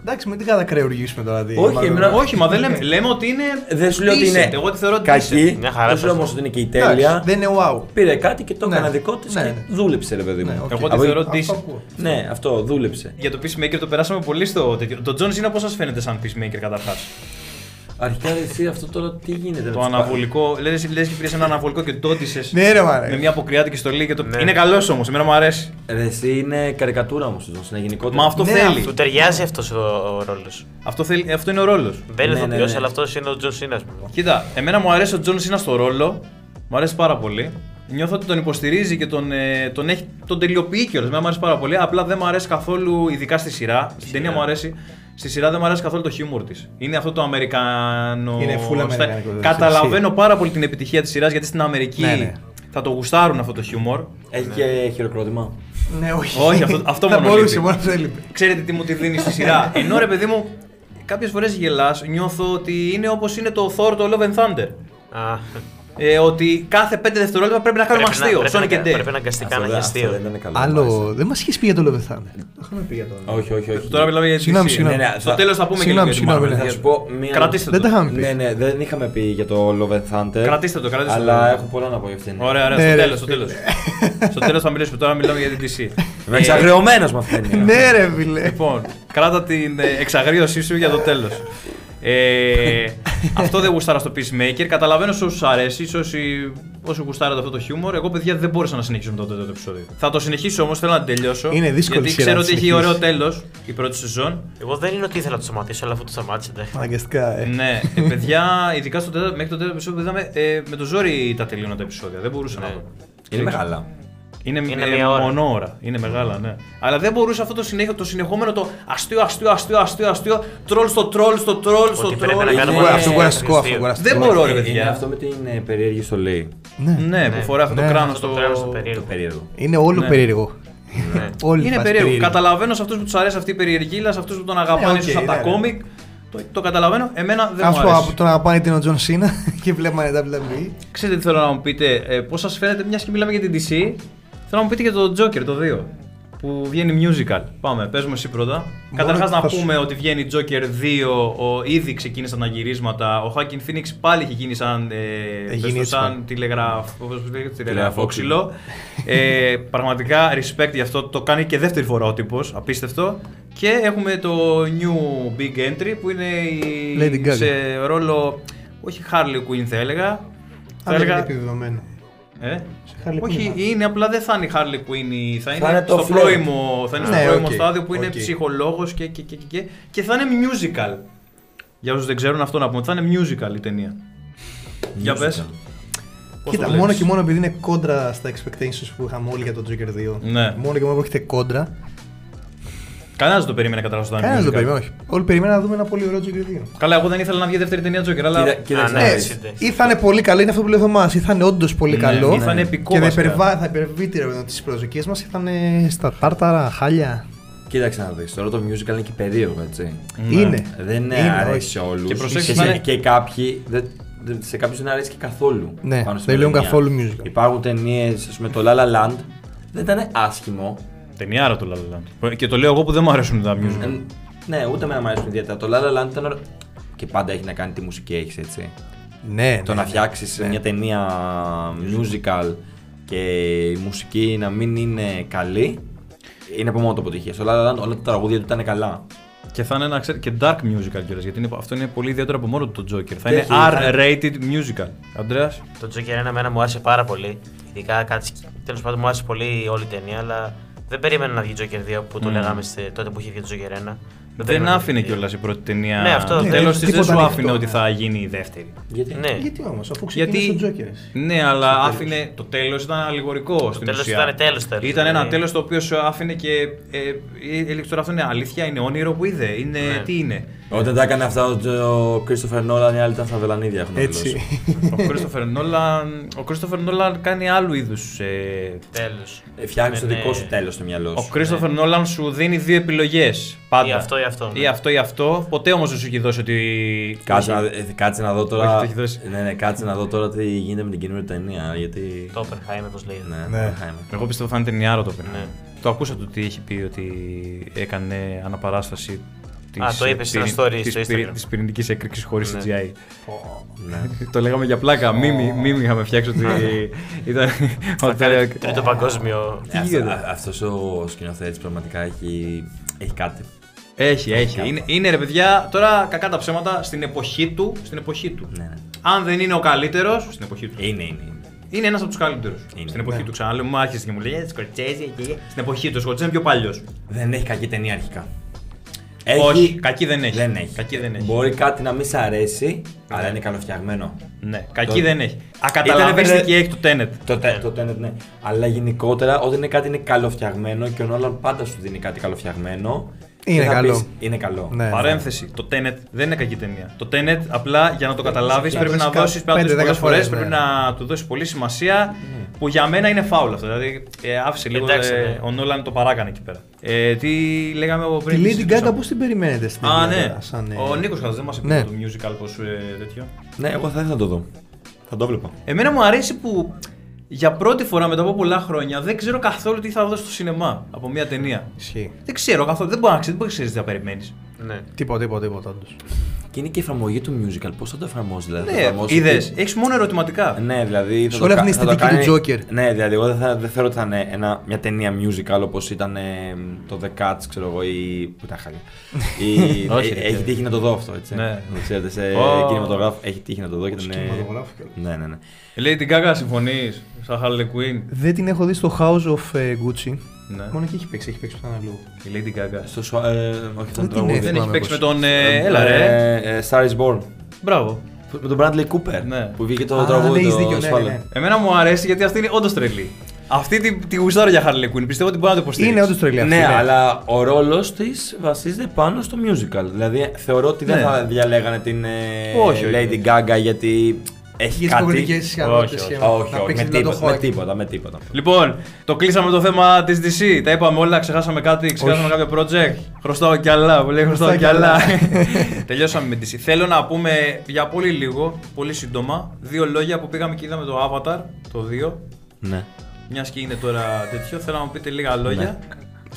Εντάξει, μην την κατακρεουργήσουμε τώρα. τι- Όχι, μάλλον- εμένα- Όχι, μα δεν λέμε. Λέμε ότι είναι. Δεν σου λέω ότι decent. είναι Εγώ τη θεωρώ decent. κακή. Μια χαρά Δεν σου λέω πες όμως το. ότι είναι και η Εντάξει, τέλεια. Δεν είναι wow. Πήρε κάτι και το Ναι. έκανε δικό της Ναι, και ναι. δούλεψε, ρε παιδί μου. Ναι, οκ. Εγώ τη Από- θεωρώ Αυτό decent. ακούω. Ναι, αυτό δούλεψε. Για το Peacemaker το περάσαμε πολύ στο τέτοιο. Το John Cena πώς σας φαίνεται σαν Peacemaker καταρχάς. Αρχικά εσύ αυτό τώρα τι γίνεται. με Το τους αναβολικό. Λες λες και πήρες ένα αναβολικό και το έντυσες Ναι, ρε, με μάρε. μια αποκριάτικη στολή. Και το... Ναι. Είναι καλός όμως, εμένα μου αρέσει. Ρε, εσύ είναι καρικατούρα όμως του είναι γενικότερα. Μα αυτό Ναι, θέλει. Του ταιριάζει αυτός ο ρόλος. Αυτό, θέλει. αυτό είναι ο ρόλος. Δεν είναι Ναι, ναι, ηθοποιό, ναι. αλλά αυτός είναι ο Τζον Σίνα, ας πούμε. Κοίτα, εμένα μου αρέσει ο Τζον Σίνα στο ρόλο. Μου αρέσει πάρα πολύ. Νιώθω ότι τον υποστηρίζει και τον, ε, τον, έχει, τον τελειοποιεί κιόλας. Εμένα μου αρέσει πάρα πολύ. Απλά δεν μου αρέσει καθόλου, ειδικά στη σειρά. Στην ταινία μου αρέσει. Στη σειρά δεν μου αρέσει καθόλου το χιούμορ της. Είναι αυτό το Αμερικάνο. Είναι full στα- αμερικάνικο, δεν Καταλαβαίνω πάρα πολύ την επιτυχία της σειράς γιατί στην Αμερική Ναι, ναι. θα το γουστάρουν αυτό το χιούμορ. Έχει και χειροκρότημα. Ναι, όχι. Όχι, αυτό- αυτό Θα μόνο μπορούσε, λείπει. μόνος αυτό έλειπε. Ξέρετε τι μου τη δίνει στη σειρά; Ενώ ρε παιδί μου, κάποιες φορές γελάς, νιώθω ότι είναι όπως είναι το Thor το Love and Thunder. Α, Ε, ότι κάθε 5 δευτερόλεπτα πρέπει να κάνουμε πρέπει να- αστείο. πρέπει Sonic να- and Dave. Πρέπει αναγκαστικά Αυτό να δεν- έχει αυτό αστείο. δεν ήταν καλό. μάλιστα. Άλλο. Δεν μας είχε πει για το Love and Thunder. Το είχαμε πει για το. Όχι, όχι, όχι. Τώρα μιλάμε για τη Συγγνώμη, DC. συγγνώμη. Ναι, ναι, Στο θα- τέλος θα πούμε Συγγνώμη, και για τη συγγνώμη, Marvel. ναι. Θα σου πω μία. Κρατήστε Δεν το. τα είχαμε πει. Ναι, ναι, δεν είχαμε πει για το Love and Thunder. Κρατήστε το, κρατήστε το. Αλλά έχω πολλά να πω για αυτήν. Ωραία, ωραία, Ναι, στο ρε, τέλος. Στο φίλε. τέλος. στο τέλος θα μιλήσουμε. Τώρα μιλάμε για την DC. Είμαι Ε, εξαγριωμένος με αυτήν. Ναι, ρε, φίλε. Λοιπόν, κράτα την ε, εξαγρίωσή σου για το τέλος. Ε, αυτό δεν γουστάρα στο Peacemaker. Καταλαβαίνω σε όσους αρέσει, σε όσοι, όσοι γουστάρατε αυτό το χιούμορ. Εγώ, παιδιά, δεν μπόρεσα να συνεχίσω μετά το τέταρτο επεισόδιο. Θα το συνεχίσω όμως, θέλω να την τελειώσω. Είναι δύσκολη Γιατί σειρά ξέρω να ότι έχει συνεχίσεις. ωραίο τέλος η πρώτη σεζόν. Εγώ δεν είναι ότι ήθελα να το σταματήσω, αλλά αφού το σταμάτησατε. Αναγκαστικά, ε. ναι, ε, παιδιά, ειδικά στο τέταρτο, μέχρι το τέταρτο επεισόδιο είδαμε ε, με το ζόρι τα τελείωνα τα επεισόδια. Δεν μπορούσα Ναι. να δω. Είναι μεγάλα. Είναι, Είναι ε, μία ώρα. μονόωρα. Είναι μεγάλα, ναι. Αλλά δεν μπορούσε αυτό το, συνέχεια, το συνεχόμενο το αστείο, αστείο, αστείο, αστείο, αστείο, τρόλ στο τρόλ, στο τρόλ, στο Ότι πρέπει τρόλ. να Είναι- κάνουμε Αυτό κουραστικό, αυτό αστείο. κουραστικό. Δεν μπορώ, ρε Είναι παιδιά. αυτό με την ε, περίεργη στολή. Ναι. Ναι, που φοράει αυτό το Ναι. κράνος Αυτό στο. το κράνος στο Το περίεργο. περίεργο. Είναι όλο Ναι. περίεργο. Ναι. Όλη η Είναι φάση περίεργο. περίεργη. Καταλαβαίνω σε αυτούς που τους αρέσει αυτή η περιεργή, αλλά σε αυτούς που τον αγαπάνε Ναι, ίσως οκ, από τα ναι, ναι. κόμικ. Το, το καταλαβαίνω. Εμένα δεν μου Αυτό αρέσει. από το να αγαπάνε την ο Τζον Σίνα και βλέπανε WWE. Ξέρετε τι θέλω να μου πείτε, ε, πώς σας φαίνεται, μιας και μιλάμε για την DC, θέλω να μου πείτε για το Joker το 2. που βγαίνει musical. Πάμε, παίζουμε εσύ πρώτα. Μόνο Καταρχάς να θα σου- πούμε ότι βγαίνει Joker 2, ο, ήδη ξεκίνησαν τα γυρίσματα. Ο Joaquin Phoenix πάλι έχει γίνει σαν, ε, πες γίνει το, έτσι σαν πάλι. τηλεγραφ, όπως λέγεται, Τηλεγραφόξυλο. τηλεγραφόξυλο. ε, πραγματικά respect γι' αυτό. Το κάνει και δεύτερη φορά ο τύπος, απίστευτο. Και έχουμε το new big entry που είναι η, Lady Gaga. σε ρόλο, όχι Harley Quinn θα έλεγα. Θα Αν δεν είναι έλεγα επιβεβαιωμένο. ε; Σε Harley Όχι, Quinn. είναι απλά δεν θα είναι η Harley Quinn, η- θα είναι, είναι το στο flirt. πρώιμο, θα είναι στο Ναι, πρώιμο οκ, στάδιο που είναι οκ. ψυχολόγος και, και, και, και, και, και θα είναι musical. Για όσους δεν ξέρουν αυτό να πούμε, θα είναι musical η ταινία. Για πες. Πώς Κοίτα, το μόνο βλέπεις; και μόνο επειδή είναι κόντρα στα expectations που είχαμε όλοι για το Joker 2. Ναι. Μόνο και μόνο που έχετε κόντρα. Κανένας δεν το περίμενε καταρχάς ότι θα είναι Κανένας δεν το musical. περίμενε, όχι. Όλοι περιμέναν να δούμε ένα πολύ ωραίο Joker 2. Καλά, εγώ δεν ήθελα να βγει δεύτερη ταινία Joker, αλλά Κοίτα- κοίταξε Α, να ναι, δεις. έτσι, Ή θα είναι πολύ καλό, είναι αυτό που λέει ο Θωμάς, ή θα είναι όντως πολύ Ναι, καλό. ή θα είναι επικό Και θα, βασικά. υπερβά, θα υπερβεί τις προσδοκίες μας ή θα είναι στα τάρταρα, χάλια. Κοίταξε να δεις, τώρα το musical είναι και περίεργο, έτσι. Ναι. Είναι. Δεν είναι Είναι, αρέσει όχι. σε όλους. Και προσέξτε, και, θα σε, είναι- και κάποιοι, δεν, δεν- σε κάποιους δεν αρέσει και καθόλου. Ναι, πάνω στην δεν λέουν ταινία. καθόλου musical. Υπάρχουν ταινίες, ας πούμε το La La Land, δεν ήταν άσχημο. Ταινιάρα το La La Land. Και το λέω εγώ που δεν μου αρέσουν τα musical. Ε, ναι, ούτε με μου αρέσουν ιδιαίτερα. Το La La Land ήταν ωραίο. Και πάντα έχει να κάνει τι μουσική έχεις, έτσι. Ναι, το ναι, να ναι. φτιάξεις Ναι. μια ταινία musical και η μουσική να μην είναι καλή, είναι από μόνο το αποτυχία. Στο La La Land όλα τα τραγούδια του ήταν καλά. Και θα είναι ένα ξέρετε, και dark musical κιόλας, γιατί είναι, αυτό είναι πολύ ιδιαίτερο από μόνο του το Joker. Θα Και είναι έχει- θα R-rated musical. Αντρέας; Το Joker 1 εμένα μου άρεσε πάρα πολύ. Ειδικά κάτι. Τέλος πάντων μου άρεσε πολύ όλη η ταινία, αλλά δεν περίμενα να βγει Joker 2 που το Mm. λέγαμε σε- τότε που είχε βγει το Joker 1. Δεν περίμενα να άφηνε βγει. κιόλα η πρώτη ταινία. Ναι, αυτό, Το ναι, τέλο τη δεν τίποτα σου ανοιχτό, άφηνε ότι ναι. θα γίνει η δεύτερη. Γιατί Ναι, Γιατί όμω, αφού Γιατί. ξεκίνησε ο Joker. Ναι, αλλά Στο τέλος. άφηνε. Το τέλο ήταν αλληγορικό στην τέλος ουσία. ήταν τέλος, τέλος, Ήταν ένα δηλαδή. τέλο το οποίο σου άφηνε και. Ε, ε, έλεγε τώρα αυτό είναι αλήθεια, είναι όνειρο που είδε. Είναι, Ναι. Τι είναι. Όταν τα έκανε αυτά ο Christopher Nolan, οι άλλοι ήταν στα βελανίδια. Έχουν Έτσι. ο Christopher Nolan, ο Christopher Nolan κάνει άλλου είδους. Ε, τέλος. Φτιάχνει το Ναι, δικό ναι. σου τέλος στο μυαλό ο σου. Christopher Nolan σου δίνει δύο επιλογές. Πάντα. Ή αυτό ή αυτό, ναι. Ή αυτό ή αυτό. Ποτέ όμως δεν σου έχει δώσει ότι. Κάτσε να, ε, κάτσε να δω Όχι, τώρα. το έχει δώσει. ναι, ναι, κάτσε να δω τώρα τι γίνεται με την καινούργια ταινία. Γιατί. Το Oppenheimer, πώ λέγεται. Ναι, Ναι. ναι. Oppenheimer. Εγώ πιστεύω θα είναι ταινιάρο το παιδί. Ναι. Το ακούσατε ότι έχει πει ότι έκανε αναπαράσταση της, Α, το είπες σε ένα story της, στο πυρη- Instagram. της πυρηνικής έκρηξης χωρίς Ναι. CGI. Ναι. το λέγαμε για πλάκα, μίμη, μίμη είχαμε φτιάξει ότι ήταν... ότι- Κάνει Τρίτο παγκόσμιο. Τι Αυτό- γίνεται; α- αυτός ο σκηνοθέτης πραγματικά έχει, έχει κάτι. Έχει, έχει. Είναι, είναι ρε παιδιά, τώρα κακά τα ψέματα, στην εποχή του, στην εποχή του. Ναι, ναι. Αν δεν είναι ο καλύτερος, στην εποχή του. Είναι, είναι. είναι. Είναι ένας από τους καλύτερους. Είναι, Στην εποχή ναι. του ξαναλέω, μου άρχισε και μου λέει «Ε, Σκορτσέζι και στην εποχή του. Ο Σκορτσέζι είναι πιο παλιός. Δεν έχει κακή ταινία αρχικά. Όχι, κακή δεν έχει. Δεν έχει. Κακή δεν έχει. Μπορεί κάτι να μην σ' αρέσει, αλλά είναι καλοφτιαγμένο. Ναι, κακή Το- δεν έχει. Ακαταλαβίστηκε Ήτανε- έχει το Tenet. Το, τε- το Tenet, ναι. Αλλά γενικότερα, όταν είναι κάτι είναι καλοφτιαγμένο και ο Νόλαν πάντα σου δίνει κάτι καλοφτιαγμένο. Είναι και θα καλό. πεις, είναι καλό. Ναι. Παρένθεση. Το Tenet δεν είναι κακή ταινία. Το Tenet απλά για να το καταλάβεις να πρέπει να δώσεις δώσεις κα- πέντε, πολλές δέκα φορές. φορές, Πρέπει ναι. να του δώσεις πολύ σημασία. Που για μένα είναι φάουλ αυτό. Δηλαδή ε, άφησε λίγο. Εντάξει, ε, ναι. ο Νόλαν το παράκανε εκεί πέρα. Ε, τι λέγαμε από Τη πριν. τι Lady Gaga συζητούσαμε. πώς την περιμένετε στην Α, ταινία ναι. τώρα, σαν, ε, Ο Νίκος Χαζ δεν μας είπε Ναι. το musical πώς τέτοιο. Ναι, εγώ θα ήθελα να το δω. Θα το βλέπα. Εμένα μου αρέσει που για πρώτη φορά μετά από πολλά χρόνια δεν ξέρω καθόλου τι θα δω στο σινεμά από μια ταινία. Ισχύει. Δεν ξέρω καθόλου. Δεν μπορείς να ξέρεις τι θα περιμένεις. Ναι. Τίποτα, τίποτα, τίποτα. όντως. Και είναι και η εφαρμογή του musical. Πώς θα το εφαρμόσει, δηλαδή. θα Ναι, εφαρμόσει είδες. τι- Έχεις μόνο ερωτηματικά. Ναι, δηλαδή. θα Σε το όλη κα- αυτή την θα το αισθητική του κάνει- Joker. Ναι, δηλαδή, εγώ δεν, θα, δεν θεωρώ ότι θα είναι ένα, μια ταινία musical όπως ήταν ε, το The Cuts, ξέρω εγώ, ή. που ήταν χάλια. Ή- Όχι, ε, ρε, έχει παιδί. τύχει να το δω αυτό, έτσι. Ναι. Το ξέρετε, σε Ω. κινηματογράφο έχει τύχει να το δω και ήταν. Κινηματογράφο κιόλας. Ναι, ναι, ναι. Λέει την Gaga συμφωνείς, σαν Harley Quinn. Δεν την έχω δει στο House of ε, Gucci. Ναι. Μόνο εκεί έχει παίξει, έχει παίξει πουθενά αλλού. Η Lady Gaga. Στο σο- ε, όχι, ήταν Δεν την τραγούδι. έχω. Δεν έχει θυμάμαι παίξει με πώς. τον. ε, Έλα ρε. Ε, ε, Star is Born. Μπράβο. Με τον Bradley Cooper. Ναι. Που βγήκε το Α, τραγούδι. ναι, έχεις το δίκιο, ναι, ασφάλεια. ναι, ναι. Εμένα μου αρέσει γιατί αυτή είναι όντως τρελή. Αυτή τη, τη γουστάρω για Harley Quinn. Πιστεύω ότι μπορεί να το υποστηρίξει. Είναι όντως τρελή αυτή. Ναι, αλλά ο ρόλος της βασίζεται πάνω στο musical. Δηλαδή θεωρώ ότι δεν Ναι. θα διαλέγανε την ε, Όχι, όχι, Lady όχι. Gaga γιατί έχει Για τις κάτι; κομμωτικέ όχι, ικανότητες. όχι. Όχι, όχι, με να το τίποτα, με έχω. τίποτα, με τίποτα. Λοιπόν, το κλείσαμε το θέμα της DC. Τα είπαμε όλα, ξεχάσαμε κάτι, ξεχάσαμε Όχι. κάποιο project. Χρωστάω κι άλλα, που λέει χρωστάω κι Χρωστάω άλλα. κι Τελειώσαμε με DC. Θέλω να πούμε για πολύ λίγο, πολύ σύντομα, δύο λόγια που πήγαμε και είδαμε το Avatar, το 2. Ναι. Μιας και είναι τώρα τέτοιο, θέλω να μου πείτε λίγα λόγια.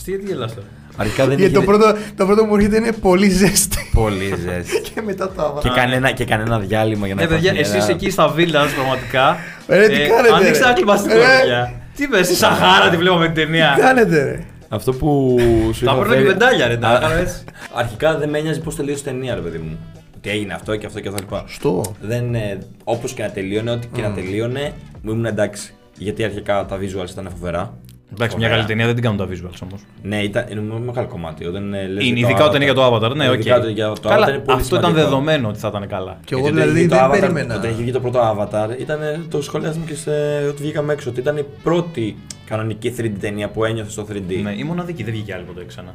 Τι γιατί γελάς τώρα; Αρχικά δεν Γιατί είχε. το πρώτο, το πρώτο μου έρχεται είναι πολύ ζέστη. Πολύ ζέστη. και μετά το άβαλα. και, κανένα, και κανένα διάλειμμα για να Ε, παιδιά, φας μια- εσείς εκεί στα βίλα πραγματικά. Ρε, τι κάνετε, Ανοίξτε ρε; ένα κλιπαστικό, Ρε. παιδιά. Τι πες, στη Σαχάρα τη βλέπαμε την ταινία. Τι κάνετε, ρε; Αυτό που σου Τα είχα παίρνω και φέρει- πεντάλια, ρε, τα Α, κάνω έτσι. Αρχικά δεν με ένοιαζε πώς τελείωσε η ταινία, ρε παιδί μου. Ότι έγινε αυτό και αυτό και αυτό λοιπά. Στο. Δεν, ε, όπως και να τελείωνε, ό,τι και να τελείωνε, μου ήμουν εντάξει. Γιατί αρχικά τα visuals ήταν φοβερά. Εντάξει, μια Φοβερά. καλή ταινία δεν την κάνουν τα visuals όμως. Ναι, ήταν είναι ένα μεγάλο κομμάτι. Όταν, ε, λες Είναι για το ειδικά όταν είναι για το Avatar, ναι, οκ. Ειδικά όταν για το Avatar Καλά, είναι πολύ αυτό ήταν σημαντικό. δεδομένο ότι θα ήταν καλά. Και εγώ Γιατί όταν δηλαδή είχε το δεν Avatar- περίμενα. Όταν είχε βγει το πρώτο Avatar, ήταν το σχολιάσαμε και σε, ότι βγήκαμε έξω. Ότι ήταν η πρώτη κανονική 3D ταινία που ένιωθε στο 3D. Ναι, η μοναδική δεν βγήκε άλλη ποτέ ξανά.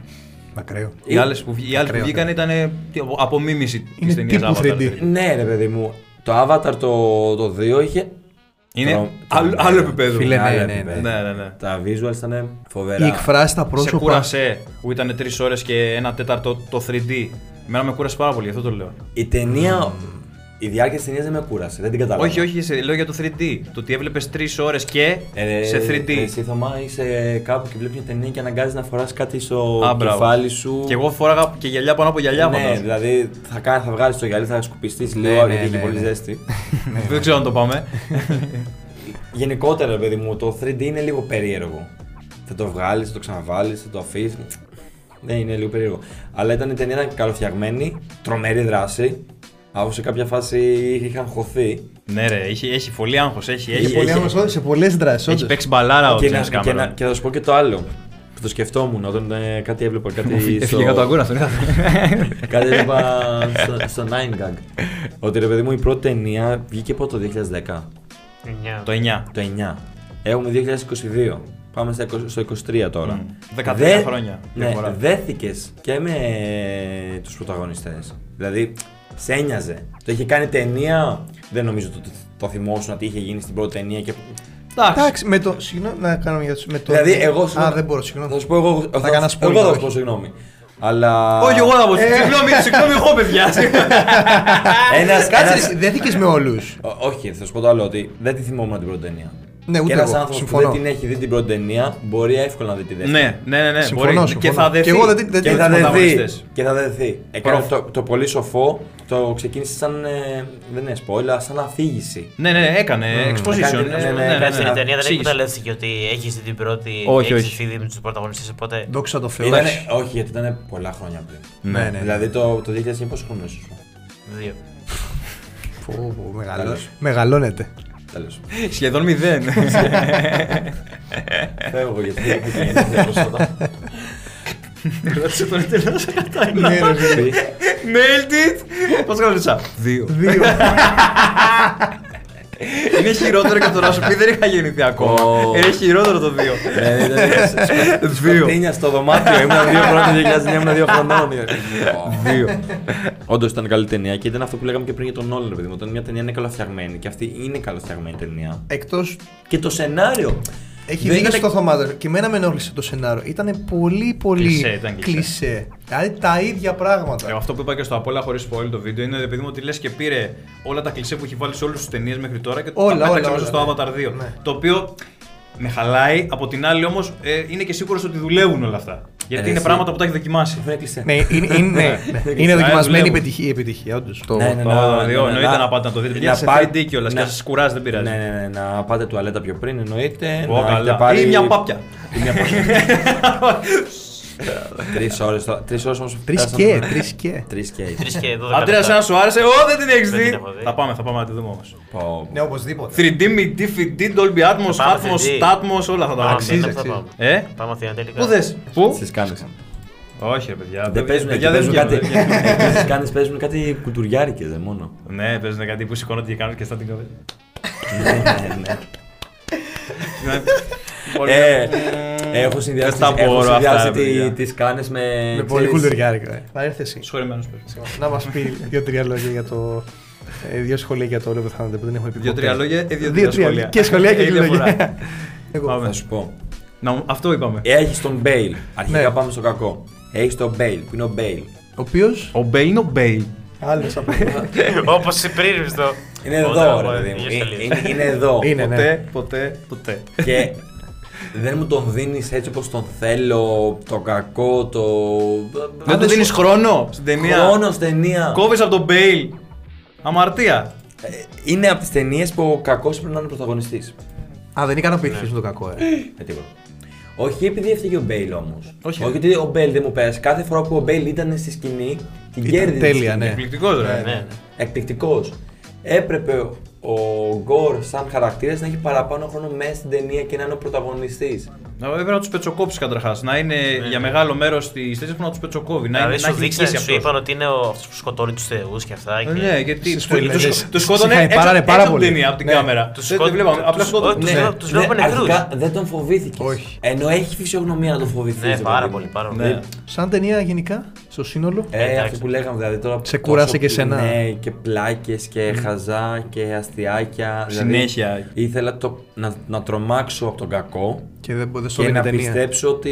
Ακραίο. Οι άλλες που, βγ- οι άλλες που Ακραίο, βγήκαν ήταν ε, τι, απομίμηση Είναι τη ταινίας τύπου Avatar. 3D. Ναι, ρε παιδί μου. Το Avatar το, το 2 είχε. Είναι Το- άλλο, το- άλλο επίπεδο. Φίλε, ναι, Άλλο ναι, ναι. επίπεδο. ναι, ναι, ναι. Τα visuals ήταν φοβερά. Η εκφράση στα Σε πρόσωπα. κούρασε που ήταν 3 ώρες και ένα τέταρτο το 3D. Εμένα με κούρασε πάρα πολύ, αυτό το λέω. Η ταινία. Η διάρκεια της ταινίας δεν με κούρασε. Δεν την κατάλαβα. Όχι, όχι, σε- λέω για το 3D. Το ότι έβλεπες 3 ώρες και Ε, σε 3D. Εσύ Θωμά είσαι κάπου και βλέπεις μια ταινία και αναγκάζει να φοράς κάτι στο Α, μπράβο. κεφάλι σου. Και εγώ φόραγα και γυαλιά πάνω από γυαλιά, Ναι, φαντάζομαι. δηλαδή θα, κάνει, θα βγάλεις το γυαλί, θα σκουπιστείς λίγο ναι, γιατί έχει ναι, πολύ ναι. ζέστη. Δεν ξέρω αν το πάμε. Γενικότερα, ρε παιδί μου, το 3D είναι λίγο περίεργο. Θα το βγάλεις, θα το ξαναβάλεις, θα το αφήσεις. Ναι, είναι λίγο περίεργο. Αλλά ήταν η ταινία ήταν καλοφτιαγμένη, τρομερή δράση. Αφού σε κάποια φάση είχαν χωθεί. ναι, ρε, έχει, έχει πολύ άγχος. Έχει, Έχει έχει, πολύ έχει- άγχος σε πολλές δράσεις. έχει παίξει μπαλάρα ο και, James να, και, να, Cameron. και θα σου πω και το άλλο. Που το σκεφτόμουν όταν ε, κάτι έβλεπα. Κάτι Έφυγε για το ακούνα αυτό. Κάτι έβλεπα στο, στο 9gag. Ότι ρε παιδί μου η πρώτη ταινία βγήκε πότε το 2010. Εννιά. Το 9. Το 9. Έχουμε 2022. Πάμε στα 20 στο 23 τώρα. Μμ. 13 Δε- χρόνια Ναι, διαφορά. δέθηκες και με τους πρωταγωνιστές. Δηλαδή, σε ένοιαζε. Το είχε κάνει ταινία. Δεν νομίζω ότι το θυμόσουν ότι είχε γίνει στην πρώτη ταινία. Και... Εντάξει. Εντάξει, με το. Συγγνώμη να κάνω για με το. Δηλαδή, εγώ. Α, συγγνώμη, δεν μπορώ, Θα συγγνώμη. σου πω εγώ. Θα κάνω spoiler, Εγώ θα σου όχι. πω συγγνώμη. Αλλά. Όχι, εγώ θα πω. Ε. Συγγνώμη, συγγνώμη, εγώ παιδιά. Ένας, Κάτσε, ένας- εσύ, δέθηκε με όλους. Ό- Όχι, θα σου πω το άλλο ότι δεν τη θυμόμουν την πρώτη ταινία. Ναι, ούτε και ένας εγώ. άνθρωπος που Συμφωνώ. δεν την έχει δει την πρώτη ταινία μπορεί εύκολα να δει τη δεύτερη. ναι, ναι, ναι, ναι. Συμφωνώ, μπορεί. συμφωνώ. Και θα δεθεί. Και εγώ δεν την- δεν Και την- θα τους δεθεί. πρωταγωνιστές. Και θα δεθεί. Έκανε Προφ. το, το πολύ σοφό, το ξεκίνησε σαν. ε, δεν είναι spoiler, σαν αφήγηση. Ναι, ναι, έκανε exposition. Έκανε- ναι, ναι, ναι, ναι, έκανε ναι, Στην ναι. ταινία δεν Εξήγησε. εκμεταλλεύτηκε ότι έχεις δει την πρώτη Όχι, και όχι. έχεις φύγει με τους πρωταγωνιστές. Οπότε. Δόξα τω Θεώ. Ήτανε, όχι, γιατί ήταν πολλά χρόνια πριν. Ναι, ναι. Δηλαδή το, το 2000 είναι πόσο χρόνο ήσουν. Δύο. Πω, πω, μεγαλώ- Τέλος. Μεγαλώνεται. Τέλο. Σχεδόν μηδέν. Φεύγω γιατί δεν έχω γεννηθεί πρόσφατα. Ρώτησε τον εντελώ Ναι, ρε, φίλε. Nailed it! Πώς γράψα. Δύο. Δύο. Είναι χειρότερο και το να σου πει δεν είχα γεννηθεί ακόμα. Ω. Είναι χειρότερο το δύο. Ναι, ήταν Δύο. σκοτεινιά στο δωμάτιο. Ήμουν δύο χρόνια, 2009 ήμουν δύο χρονών. Δύο. Όντως ήταν καλή ταινία και ήταν αυτό που λέγαμε και πριν για τον Νόλεν, παιδί μου. Όταν μια ταινία είναι καλοφτιαγμένη και αυτή είναι καλοφτιαγμένη ταινία. Εκτό. Και το σενάριο. Έχει δεν δίκιο ήταν- στο Θωμάδο. Και εμένα με ενόχλησε το σενάριο. Ήταν πολύ πολύ Κλισέ, ήταν κλισέ. κλισέ. Δηλαδή τα ίδια πράγματα. Ε, αυτό που είπα και στο Απόλα χωρίς spoil το βίντεο είναι επειδή μου ότι λες και πήρε όλα τα κλισέ που έχει βάλει σε όλες τις ταινίες μέχρι τώρα και Όλα, τα πέταξε όλα, μέσα όλα, στο ναι. Avatar 2. Ναι. Το οποίο με χαλάει, από την άλλη όμως ε, είναι και σίγουρος ότι δουλεύουν όλα αυτά. Γιατί Ε, είναι εσύ. πράγματα που τα έχει δοκιμάσει. Αυτό είναι κλεισέ. Ναι, είναι, είναι, ναι, ναι. είναι Ε, δοκιμασμένη η δουλεύουν. επιτυχία, η επιτυχία όντως. Το... Ναι, ναι, Το να- Avatar 2 να- εννοείται να- να πάτε να το δείτε. να Γιατί σε πά- 3D κιόλα και να- σα κουράζει, δεν πειράζει. Ναι, ναι, ναι, να πάτε τουαλέτα πιο πριν εννοείται. Ω, να καλά. έχετε πάρει- Ή μια πάπια. Ή μια πάπια. Τρεις ώρες, τώρα- τρεις ώρες όμως Τρεις φτάσαμε. και, τρεις και. Τρεις και. Τρεις και δώδεκα. Αντρέα, λεπτά. ένα σου άρεσε. Ω, δεν την έχεις Δεν δει. την έχω δει. Θα πάμε, θα πάμε να τη δούμε όμως. Πω, Ναι, οπωσδήποτε. 3D, MIDI, FID, Dolby Atmos, πάμε Atmos, 3D. Tatmos, όλα θα τα Πάμε, Αξίζει, πάμε. θα αξίζει. πάμε. Ε, Πάμε Αθήνα τελικά. πού δε, πού; Στις κάνεις. Όχι, ρε παιδιά. Δεν παίζουν, παιδιά, εκεί δεν παίζουν κάτι. βγαίνουν, δεν βγαίνουν. εκεί Στις κάνεις παίζουν κάτι κουτουριάρικες, δεν μόνο. Ναι, παίζουν κάτι που σηκώνονται και κάνουν και στα την καβέ. Ναι, ναι, ναι. Πολύ- Ε, Έχω συνδυάσει, Δεν τα έχω μπορώ συνδυάσει αυτά, ρε τι- παιδιά. τις κάνεις με... Με πολύ ξέρεις, κουλτουριάρικα. ε. Θα έρθει εσύ. Συγχωρεμένος παίζουν. Να μας πει δύο-τρία λόγια για το. ε, Δύο σχόλια για το Όλο Πεθάνονται που δεν έχουμε πει. Δύο-τρία ποτέ. λόγια, ε, δύο-τρία Δύο-τρία σχόλια. Και σχολεία και Έχει δύο διαφορά. λόγια. Εγώ. Πάμε. Θα σου πω. Να, αυτό είπαμε. Έχεις τον Μπέιλ. Αρχικά Ναι. πάμε στο κακό. Έχεις τον Μπέιλ, που είναι ο Μπέιλ. Ο οποίος; Ο Μπέι είναι ο Μπέι. Άλλος από Όπως πριν στο. Είναι εδώ, ρε παιδί μου. Είναι- είναι- Είναι εδώ. Είναι, ναι. Ποτέ, ποτέ, ποτέ. Και δεν μου τον δίνεις έτσι όπως τον θέλω, το κακό, το. Δεν του δίνεις χρόνο στην ταινία; Χρόνος στην ταινία. Κόβεις από τον Μπέιλ. Αμαρτία. Ε, Είναι από τις ταινίες που ο κακός πρέπει να είναι πρωταγωνιστής. Α, δεν ικανοποιήθηκες με το κακό, ε. Με τίποτα. Όχι επειδή έφταιγε ο Μπέιλ όμως. Όχι. Όχι ότι ο Μπέιλ δεν μου πέρασε. Κάθε φορά που ο Μπέιλ ήταν στη σκηνή, την Ήταν κέρδιζε. τέλεια, στη σκηνή. ναι. Εκπληκτικός, ρε. Ναι, ναι. Εκπληκτικός. Έπρεπε ο Γκορ σαν χαρακτήρας να έχει παραπάνω χρόνο μέσα στην ταινία και να είναι ο πρωταγωνιστής. Να πρέπει να τους πετσοκόψεις καταρχάς. Να είναι για μεγάλο μέρος τη ταινία που να τους πετσοκόβει. Να, είναι, Δηλαδή να σου έχει δείξανε, νικήσει σου αυτός. είπαν ότι είναι ο, αυτός που σκοτώνει τους θεούς και αυτά. Και... Ναι, γιατί Στις του spoilers. τους σκότωνε Τους έξω, χαϊπάρανε πάρα έξω από την πολύ. ταινία, από την Ναι. κάμερα. Τους Δεν- δεν σκότω- βλέπαμε. Απλά τους- σκότωνε. τους- Ναι. τους βλέπω νεκρούς. αρχικά δεν τον φοβήθηκες. Όχι. Ενώ έχει φυσιογνωμία να τον φοβηθείς. Ναι, πάρα πολύ, πάρα πολύ. Ναι. Σαν ταινία γενικά, στο σύνολο. Ε, Εντάξει. αυτό που λέγαμε δηλαδή τώρα. Σε τόσο κούρασε και πλ- σένα. Ναι, και πλάκες και χαζά και αστιάκια. δηλαδή Συνέχεια. ήθελα το, να, να τρομάξω από τον κακό Και δεν, δεν στο και δίνει να ταινία. πιστέψω ότι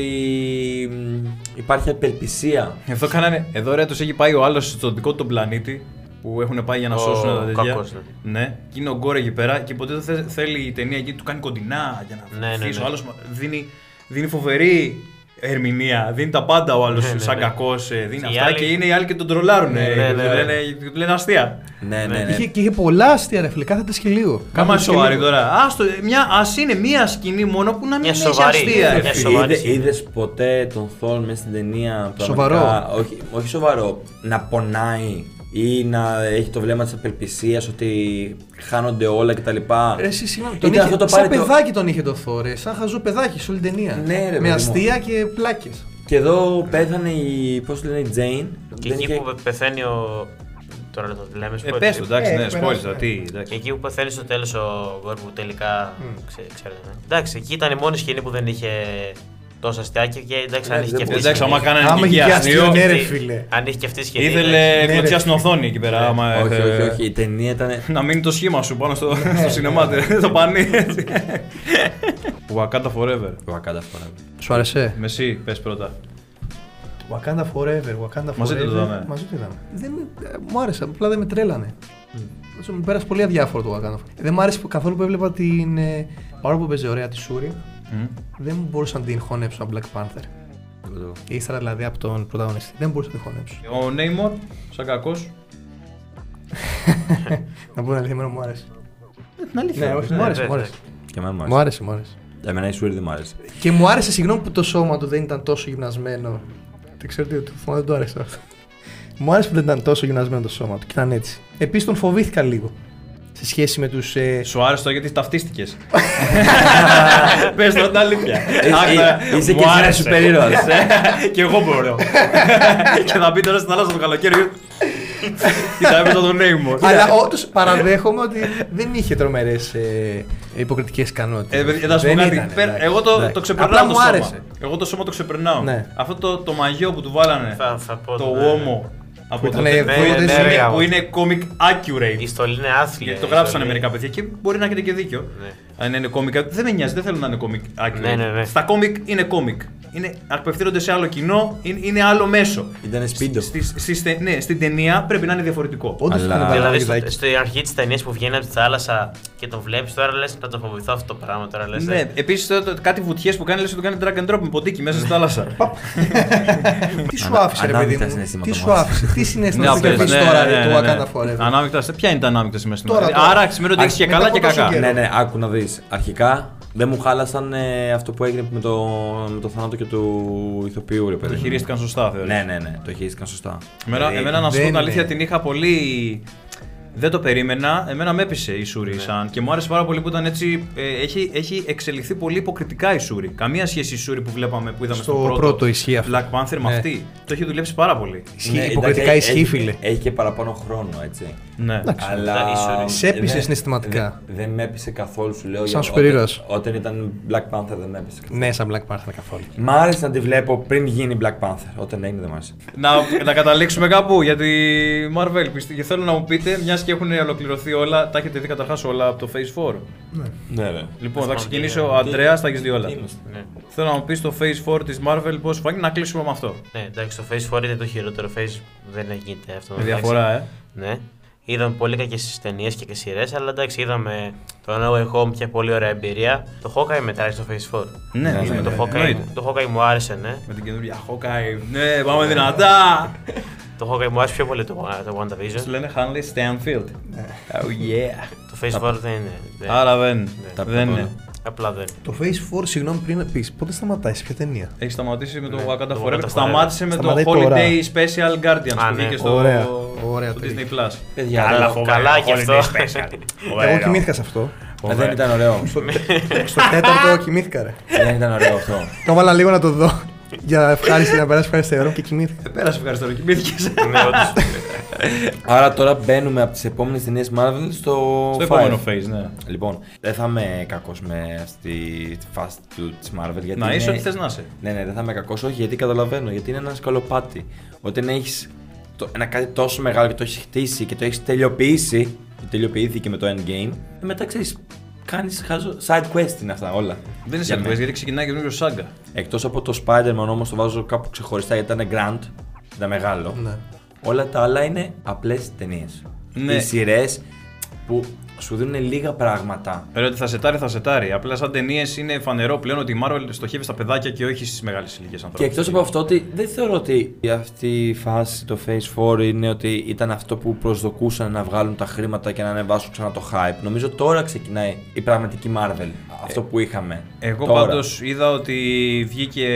μ, υπάρχει απελπισία. Εδώ κάνανε. Εδώ ρε τους έχει πάει ο άλλος στον δικό του τον πλανήτη που έχουν πάει για να Ο σώσουν τα τέτοια. κακός, ναι. Ναι, και είναι ο Γκόρ εκεί πέρα και ποτέ δεν θε- θέλει η ταινία εκεί του κάνει κοντινά για να Ναι, ναι, φύγει. ναι. Ο άλλος δίνει, δίνει φοβερή ερμηνεία. Δίνει τα πάντα ο άλλος Ναι, ναι, σαν ναι. κακός. Δίνει Οι αυτά άλλοι- και είναι οι άλλοι και τον τρολάρουν. Ναι, ναι, και ναι, του ναι. λένε, του λένε αστεία. Ναι, ναι, ναι. Είχε, και είχε πολλά αστεία, ρε φίλε, κάθεται και λίγο. Κάμα Κάθεται και σοβαρή λίγο. τώρα. Άστο, μια, ας είναι μία σκηνή μόνο που να μην Μια έχει σοβαρή, αστεία. ρε μια φίλε. σοβαρή Είδε, σκηνή. είδες ποτέ τον Θόρ μέσα στην ταινία Σοβαρό. πραγματικά, Όχι, όχι σοβαρό, να πονάει ή να έχει το βλέμμα της απελπισίας ότι χάνονται όλα κτλ. Ρε, εσύ, συγγνώμη, τον Ήταν είχε, αυτό το σαν πάρει το- παιδάκι τον είχε το Θόρε, σαν χαζό παιδάκι σε όλη την ταινία. Ναι, ρε, παιδί Με μου. αστεία και πλάκες. Και εδώ πέθανε η, πώς λένε, η Τζέιν. Και Δεν εκεί είχε- που πεθαίνει ο. Τώρα δεν το λέμε. Ε, spoiler. πες το, εντάξει, Ε, ναι, περάσουμε. σπόλιζα. Τι, Και εντάξει. εκεί που πεθαίνει στο τέλος ο Γκορ που τελικά. ξέ- ξέρετε. ναι. Εντάξει, εκεί ήταν η μόνη σκηνή που δεν είχε τόσα αστιάκια και εντάξει, αν Ναι, είχε δεν και αυτή. Εντάξει, άμα κάνανε Άμα νοικία είχε και αστείο, αστείο, ναι, ρε αυτή- φίλε. Αν είχε και αυτή σκηνή. ήθελε Ναι, κλωτσιά ρε, στην οθόνη εκεί πέρα. άμα όχι, έθε- όχι, όχι, η ταινία ήταν... Να μείνει το σχήμα σου πάνω στο, στο σινεμάτε, το πανί. έτσι. Wakanda Forever. Wakanda φορά. Σου άρεσε; Με εσύ, πες πρώτα. Wakanda Forever, Wakanda Forever. Μαζί το είδαμε. Μαζί το είδαμε. Δεν, με- ε, μου άρεσε, απλά δεν με τρέλανε. Mm. Μου πέρασε πολύ αδιάφορο το Wakanda Forever. Δεν μου άρεσε που- καθόλου που έβλεπα την. ε, Παρόλο που παίζει ωραία τη Σούρη, Μμ. δεν μπορούσα να την χωνέψω από Black Panther. Ύστερα δηλαδή από τον πρωταγωνιστή. Δεν μπορούσα να την χωνέψω. Ο Νέιμορ, σαν κακός. να πω την αλήθεια, εμένα μου άρεσε. Την αλήθεια. Ναι, όχι, Ναι, μου άρεσε, ναι, μου άρεσε. Και εμένα μου Μου άρεσε. άρεσε, μου άρεσε. Εμένα η Σούρη δεν μου άρεσε. Και μου άρεσε, συγγνώμη που το σώμα του δεν ήταν τόσο γυμνασμένο. Δεν ξέρω τι, το θυμάμαι, δεν του άρεσε αυτό. Μου άρεσε που δεν ήταν τόσο γυμνασμένο το σώμα του και ήταν έτσι. Επίσης τον φοβήθηκα λίγο. Σε σχέση με τους. Ε... Σου άρεσε το γιατί ταυτίστηκες. Πες το την αλήθεια. Ε, Άκουσα, ε, είσαι μου και εσύ άρεσε. σούπερ ήρωας. Και εγώ μπορώ. Και θα μπει τώρα στην θάλασσα το καλοκαίρι. Κοίτα, έπαιζα τον Νέιμορ. Αλλά όντως παραδέχομαι ότι δεν είχε τρομερές ε, υποκριτικές ικανότητες. Ε, παιδιά, θα σου πω κάτι. Πέρα- Εγώ το, το ξεπερνάω Απλά το μου σώμα. άρεσε. Εγώ το σώμα το ξεπερνάω. Ναι. Αυτό το, το μαγιό που του βάλανε. Θα, θα πω. το ναι. όμο. Από ήταν το ε, που, ναι, είναι, ναι, που ναι, είναι- ναι, που είναι comic accurate. Η στολή είναι άθλια. Γιατί το η γράψανε στολή. μερικά παιδιά και μπορεί να έχετε και δίκιο. Ναι. Αν είναι κόμικ. Δεν με νοιάζει, δεν θέλω να είναι comic accurate. Ναι, ναι, ναι. Στα κόμικ είναι κόμικ. Είναι, απευθύνονται σε άλλο κοινό, είναι, είναι άλλο μέσο. Ήταν σπίντο. Στη, στη, στη- ναι, στην ταινία πρέπει να είναι διαφορετικό. Όντως Αλλά- ήταν Δηλαδή παραδείγματο. στο, στο αρχή της ταινίας που βγαίνει από τη θάλασσα και τον βλέπεις, τώρα λες να το φοβηθώ αυτό το πράγμα. Τώρα λες, Ναι, ε, επίσης κάτι βουτιές που κάνει λες ότι το κάνει drag and drop με ποντίκι μέσα στη θάλασσα. Τι σου Ανα- άφησε, ρε παιδί ανάμεικτα μου. συναισθήματα Τι σου μας. άφησε, τι Ναι, συνέστημα σου απες, πεις ναι, τώρα ναι, ρε, ναι, το ναι. Wakanda Forever; Ανάμεικτα, ποια είναι τα ανάμεικτα συναισθήματα. Τώρα, τώρα. Άρα σημαίνει ότι έχει και Μετά καλά από και τόσο κακά. καιρό; Ναι, ναι, άκου να δεις. Αρχικά δεν μου χάλασαν ε, αυτό που έγινε με το, με το θάνατο και του ηθοποιού, ρε παιδί. Το μου. χειρίστηκαν σωστά, θεωρείς. Ναι, ναι, ναι, το χειρίστηκαν σωστά. Εμένα, Δηλαδή, εμένα να σου πω δεν την αλήθεια είναι. την είχα πολύ. Δεν το περίμενα. Εμένα με έπεισε η Σούρη σαν. Και μου άρεσε πάρα πολύ που ήταν έτσι. ε, έχει, έχει εξελιχθεί πολύ υποκριτικά η Σούρη. Καμία σχέση η Σούρη που βλέπαμε που είδαμε Στο στο, πρώτο, πρώτο ισχύει αυτό. Black Panther με Ναι. αυτή. Το έχει δουλέψει πάρα πολύ. Ισχύει, ναι, υποκριτικά εντάξει, ισχύει, έχει- φίλε. Έχει και παραπάνω χρόνο, έτσι. Ναι. Εντάξει. Αλλά. η Σούρη. Σε έπεισε δεν- συναισθηματικά. Δεν, δεν με έπεισε καθόλου, σου λέω. Σαν για- σούπερ ήρωας. Όταν, όταν ήταν Black Panther δεν με έπεισε καθόλου. Ναι, σαν Black Panther καθόλου. Μ' άρεσε να τη βλέπω πριν γίνει Black Panther. Όταν έγινε δεν μ' άρεσε. να, να καταλήξουμε κάπου για τη Marvel. Πιστεύω. Και θέλω να μου πείτε, μιας και έχουν ολοκληρωθεί όλα, τα έχετε δει καταρχάς όλα από το Phase 4. Ναι, ρε. Λοιπόν, θα πάμε ξεκινήσω. τι- Ο Αντρέα, τα έχεις δει όλα. Τι είμαστε. ναι. Θέλω να μου πεις το Phase 4 της Marvel πώς φάνηκε να κλείσουμε με αυτό. ναι, εντάξει, το Phase 4 είναι το χειρότερο Phase. Δεν γίνεται αυτό. Με εντάξει. διαφορά, ε. Ναι. Είδαμε πολύ κακές ταινίες και, και σειρές, αλλά εντάξει, είδαμε το No Way Home και πολύ ωραία εμπειρία. Το Hawkeye μετράει στο Phase 4. Ναι, Ναι, ναι, ναι, ναι, το, ναι, Hawkeye, εννοείται. το Hawkeye μου άρεσε, ναι. Με την καινούργια Hawkeye. Ναι, πάμε δυνατά. Το Hawkeye μου άρεσε πιο πολύ το, το WandaVision. Του λένε Hanley Stanfield. Oh yeah. Το Phase 4 δεν είναι. δεν- Άρα δεν. Τα Δεν πιο είναι. Απλά δεν. Το Phase 4, συγγνώμη πριν να πεις, πότε σταματάει, σε ποια ταινία; Έχει σταματήσει με το Ναι, Wakanda το Forever. Wakanda Σταμάτησε με το Σταματάει Holiday τώρα. Special Guardians Α, που ναι. βγήκε στο, Ωραία, ωραία, στο τέλεια. Disney Plus. Παιδιά, Καλά, το- καλά και αυτό. Εγώ κοιμήθηκα σε αυτό. Ε, δεν ήταν ωραίο. Στο τέταρτο κοιμήθηκα, ρε. δεν ήταν ωραίο αυτό. Το έβαλα λίγο να το δω. Για ευχάριστη να περάσει ευχάριστη και κοιμήθηκα. Ε, Πέρασε, ευχαριστώ. Κοιμήθηκες. ναι, όντως. Άρα τώρα μπαίνουμε από τις επόμενες ταινίες Marvel στο. Στο five. επόμενο phase, ναι. Λοιπόν, δεν θα είμαι κακός με αυτή τη φάση του της Marvel. Γιατί Να είσαι είναι- ό,τι θες να είσαι. Ναι, ναι, δεν θα είμαι κακός, όχι γιατί καταλαβαίνω. Γιατί είναι ένας σκαλοπάτι. Όταν έχεις ένα κάτι τόσο μεγάλο και το έχεις χτίσει και το έχεις τελειοποιήσει. Και τελειοποιήθηκε με το endgame. Ε, μετά ξέρεις, κάνεις side quest είναι αυτά όλα. Δεν είναι Για σαν μένα. γιατί ξεκινάει καινούριο σάγκα. Εκτός από το Spider-Man όμως το βάζω κάπου ξεχωριστά γιατί ήταν grand. Ήταν μεγάλο. Ναι. Όλα τα άλλα είναι απλές ταινίες. Ναι. Οι σειρές που σου δίνουν λίγα πράγματα. Ρε, ότι θα σετάρει, θα σετάρει. Απλά σαν ταινίες είναι φανερό πλέον ότι η Marvel στοχεύει στα παιδάκια και όχι στις μεγάλες ηλικίες ανθρώπους. Και εκτός από αυτό, ότι δεν θεωρώ ότι αυτή η φάση, το Phase 4, είναι ότι ήταν αυτό που προσδοκούσαν να βγάλουν τα χρήματα και να ανεβάσουν ξανά το hype. Νομίζω τώρα ξεκινάει η πραγματική Marvel. Αυτό που είχαμε. Εγώ τώρα. πάντως είδα ότι βγήκε.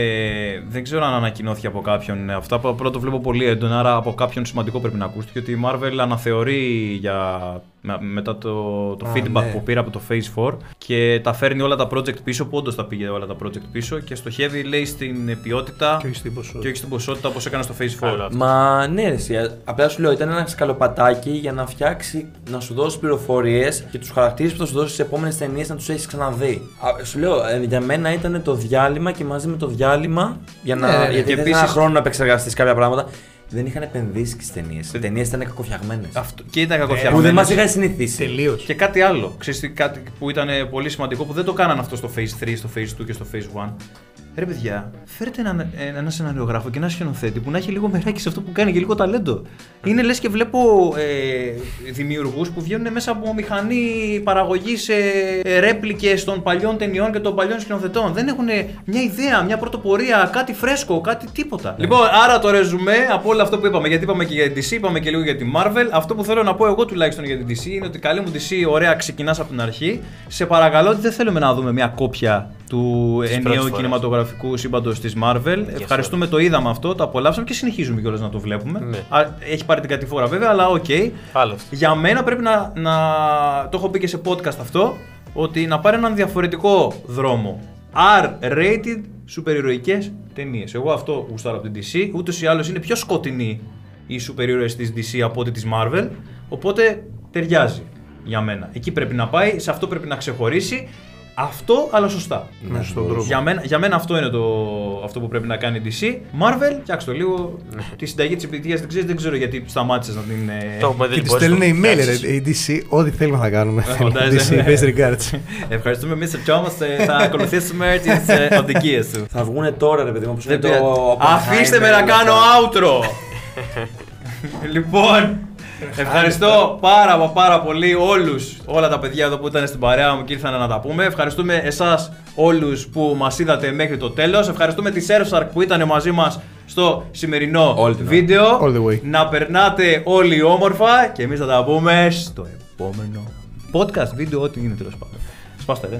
Δεν ξέρω αν ανακοινώθηκε από κάποιον. Αυτά που πρώτο βλέπω πολύ έντονα, άρα από κάποιον σημαντικό πρέπει να ακούστηκε. Ότι η Marvel αναθεωρεί για, με- μετά το, το Α, feedback ναι. που πήρε από το Phase 4 και τα φέρνει όλα τα project πίσω. Που όντως τα πήγε όλα τα project πίσω και στοχεύει, λέει, στην ποιότητα Και όχι στην ποσότητα. και όχι στην ποσότητα όπως έκανε στο Phase 4. Καλό αυτό. Μα ναι, ρε, εσύ, απλά σου λέω, ήταν ένα σκαλοπατάκι για να φτιάξει, να σου δώσει πληροφορίες και τους χαρακτήρες που θα σου δώσει στις επόμενες ταινίες να τους έχεις ξαναδεί. Α, σου λέω, ε, για μένα ήταν το διάλειμμα και μαζί με το διάλειμμα για να. Ναι, ναι, ναι. γιατί Και δεν επίσης- ένα χρόνο να επεξεργαστείς κάποια πράγματα. Δεν είχαν επενδύσει και στις ταινίες. Οι ταινίες ήταν κακοφτιαγμένε. Αυτό, και ήταν Που δεν κακοφτιαγμένες. μας είχαν συνηθίσει. Τελείως. Και κάτι άλλο. Ξέρεις τι, κάτι που ήταν ε, πολύ σημαντικό που δεν το κάναν αυτό στο Phase 3, στο Phase 2 και στο Phase 1. Ρε παιδιά, φέρτε έναν, ε, ένα σεναριογράφο και ένα σκηνοθέτη που να έχει λίγο μεράκι σε αυτό που κάνει και λίγο ταλέντο. Είναι λες και βλέπω ε, δημιουργούς που βγαίνουν μέσα από μηχανή παραγωγής ε, ρέπλικες των παλιών ταινιών και των παλιών σκηνοθετών. Δεν έχουν μια ιδέα, μια πρωτοπορία, κάτι φρέσκο, κάτι τίποτα. Λοιπόν, άρα το ρεζουμέ από όλο αυτό που είπαμε, γιατί είπαμε και για την DC, είπαμε και λίγο για τη Marvel. Αυτό που θέλω να πω εγώ τουλάχιστον για την DC είναι ότι καλή μου DC, ωραία, ξεκινάς από την αρχή. Σε παρακαλώ ότι δεν θέλουμε να δούμε μια κόπια του Της πρώτης ενιαίου φοράς. κινηματογραφικού σύμπαντος της Marvel. Ευχαριστούμε, το είδαμε αυτό, το απολαύσαμε και συνεχίζουμε κιόλας να το βλέπουμε. Ναι. Α, Έχει πάρει την κατηφόρα βέβαια, αλλά οκ. Άλλος αυτό. Για μένα πρέπει να, να. Το έχω πει και σε podcast αυτό. Ότι να πάρει έναν διαφορετικό δρόμο. R-rated σούπερ ταινίες. Εγώ αυτό γουστάρω από την DC. Ούτως ή άλλως είναι πιο σκοτεινή οι σούπερ ήρωες της DC από ότι της Marvel. Οπότε ταιριάζει για μένα. Εκεί πρέπει να πάει, σε αυτό πρέπει να ξεχωρίσει. Αυτό, αλλά σωστά. Ναι, στον τρόπο. Για μένα, για μένα αυτό είναι το, αυτό που πρέπει να κάνει η DC. Marvel, φτιάξτε το λίγο. τη συνταγή της επιτυχία δεν ξέρεις, δεν ξέρω γιατί σταμάτησες να την. ε, Το έχουμε δει Και τη λοιπόν. στέλνουν email, Εντάξει. ρε. Η DC, ό,τι θέλουμε θα κάνουμε. φαντάζεσαι. DC, best regards. Ευχαριστούμε, Mr. Thomas. ε, Θα ακολουθήσουμε τις οδηγίες του. Θα βγουν τώρα, ρε παιδί μου, όπως είναι Δεν το. πειράζει. Oppenheimer, Αφήστε με να όλα κάνω αυτά. outro. λοιπόν, ευχαριστώ πάρα μα πάρα πολύ όλους, όλα τα παιδιά εδώ που ήταν στην παρέα μου και ήρθαν να τα πούμε. Ευχαριστούμε εσάς όλους που μας είδατε μέχρι το τέλος. Ευχαριστούμε τη Surfshark που ήταν μαζί μας στο σημερινό Όλη την ώρα. βίντεο. All the way. Να περνάτε όλοι όμορφα και εμείς θα τα πούμε στο επόμενο podcast, βίντεο, ό,τι είναι τέλος πάντων. Σπάστε ρε.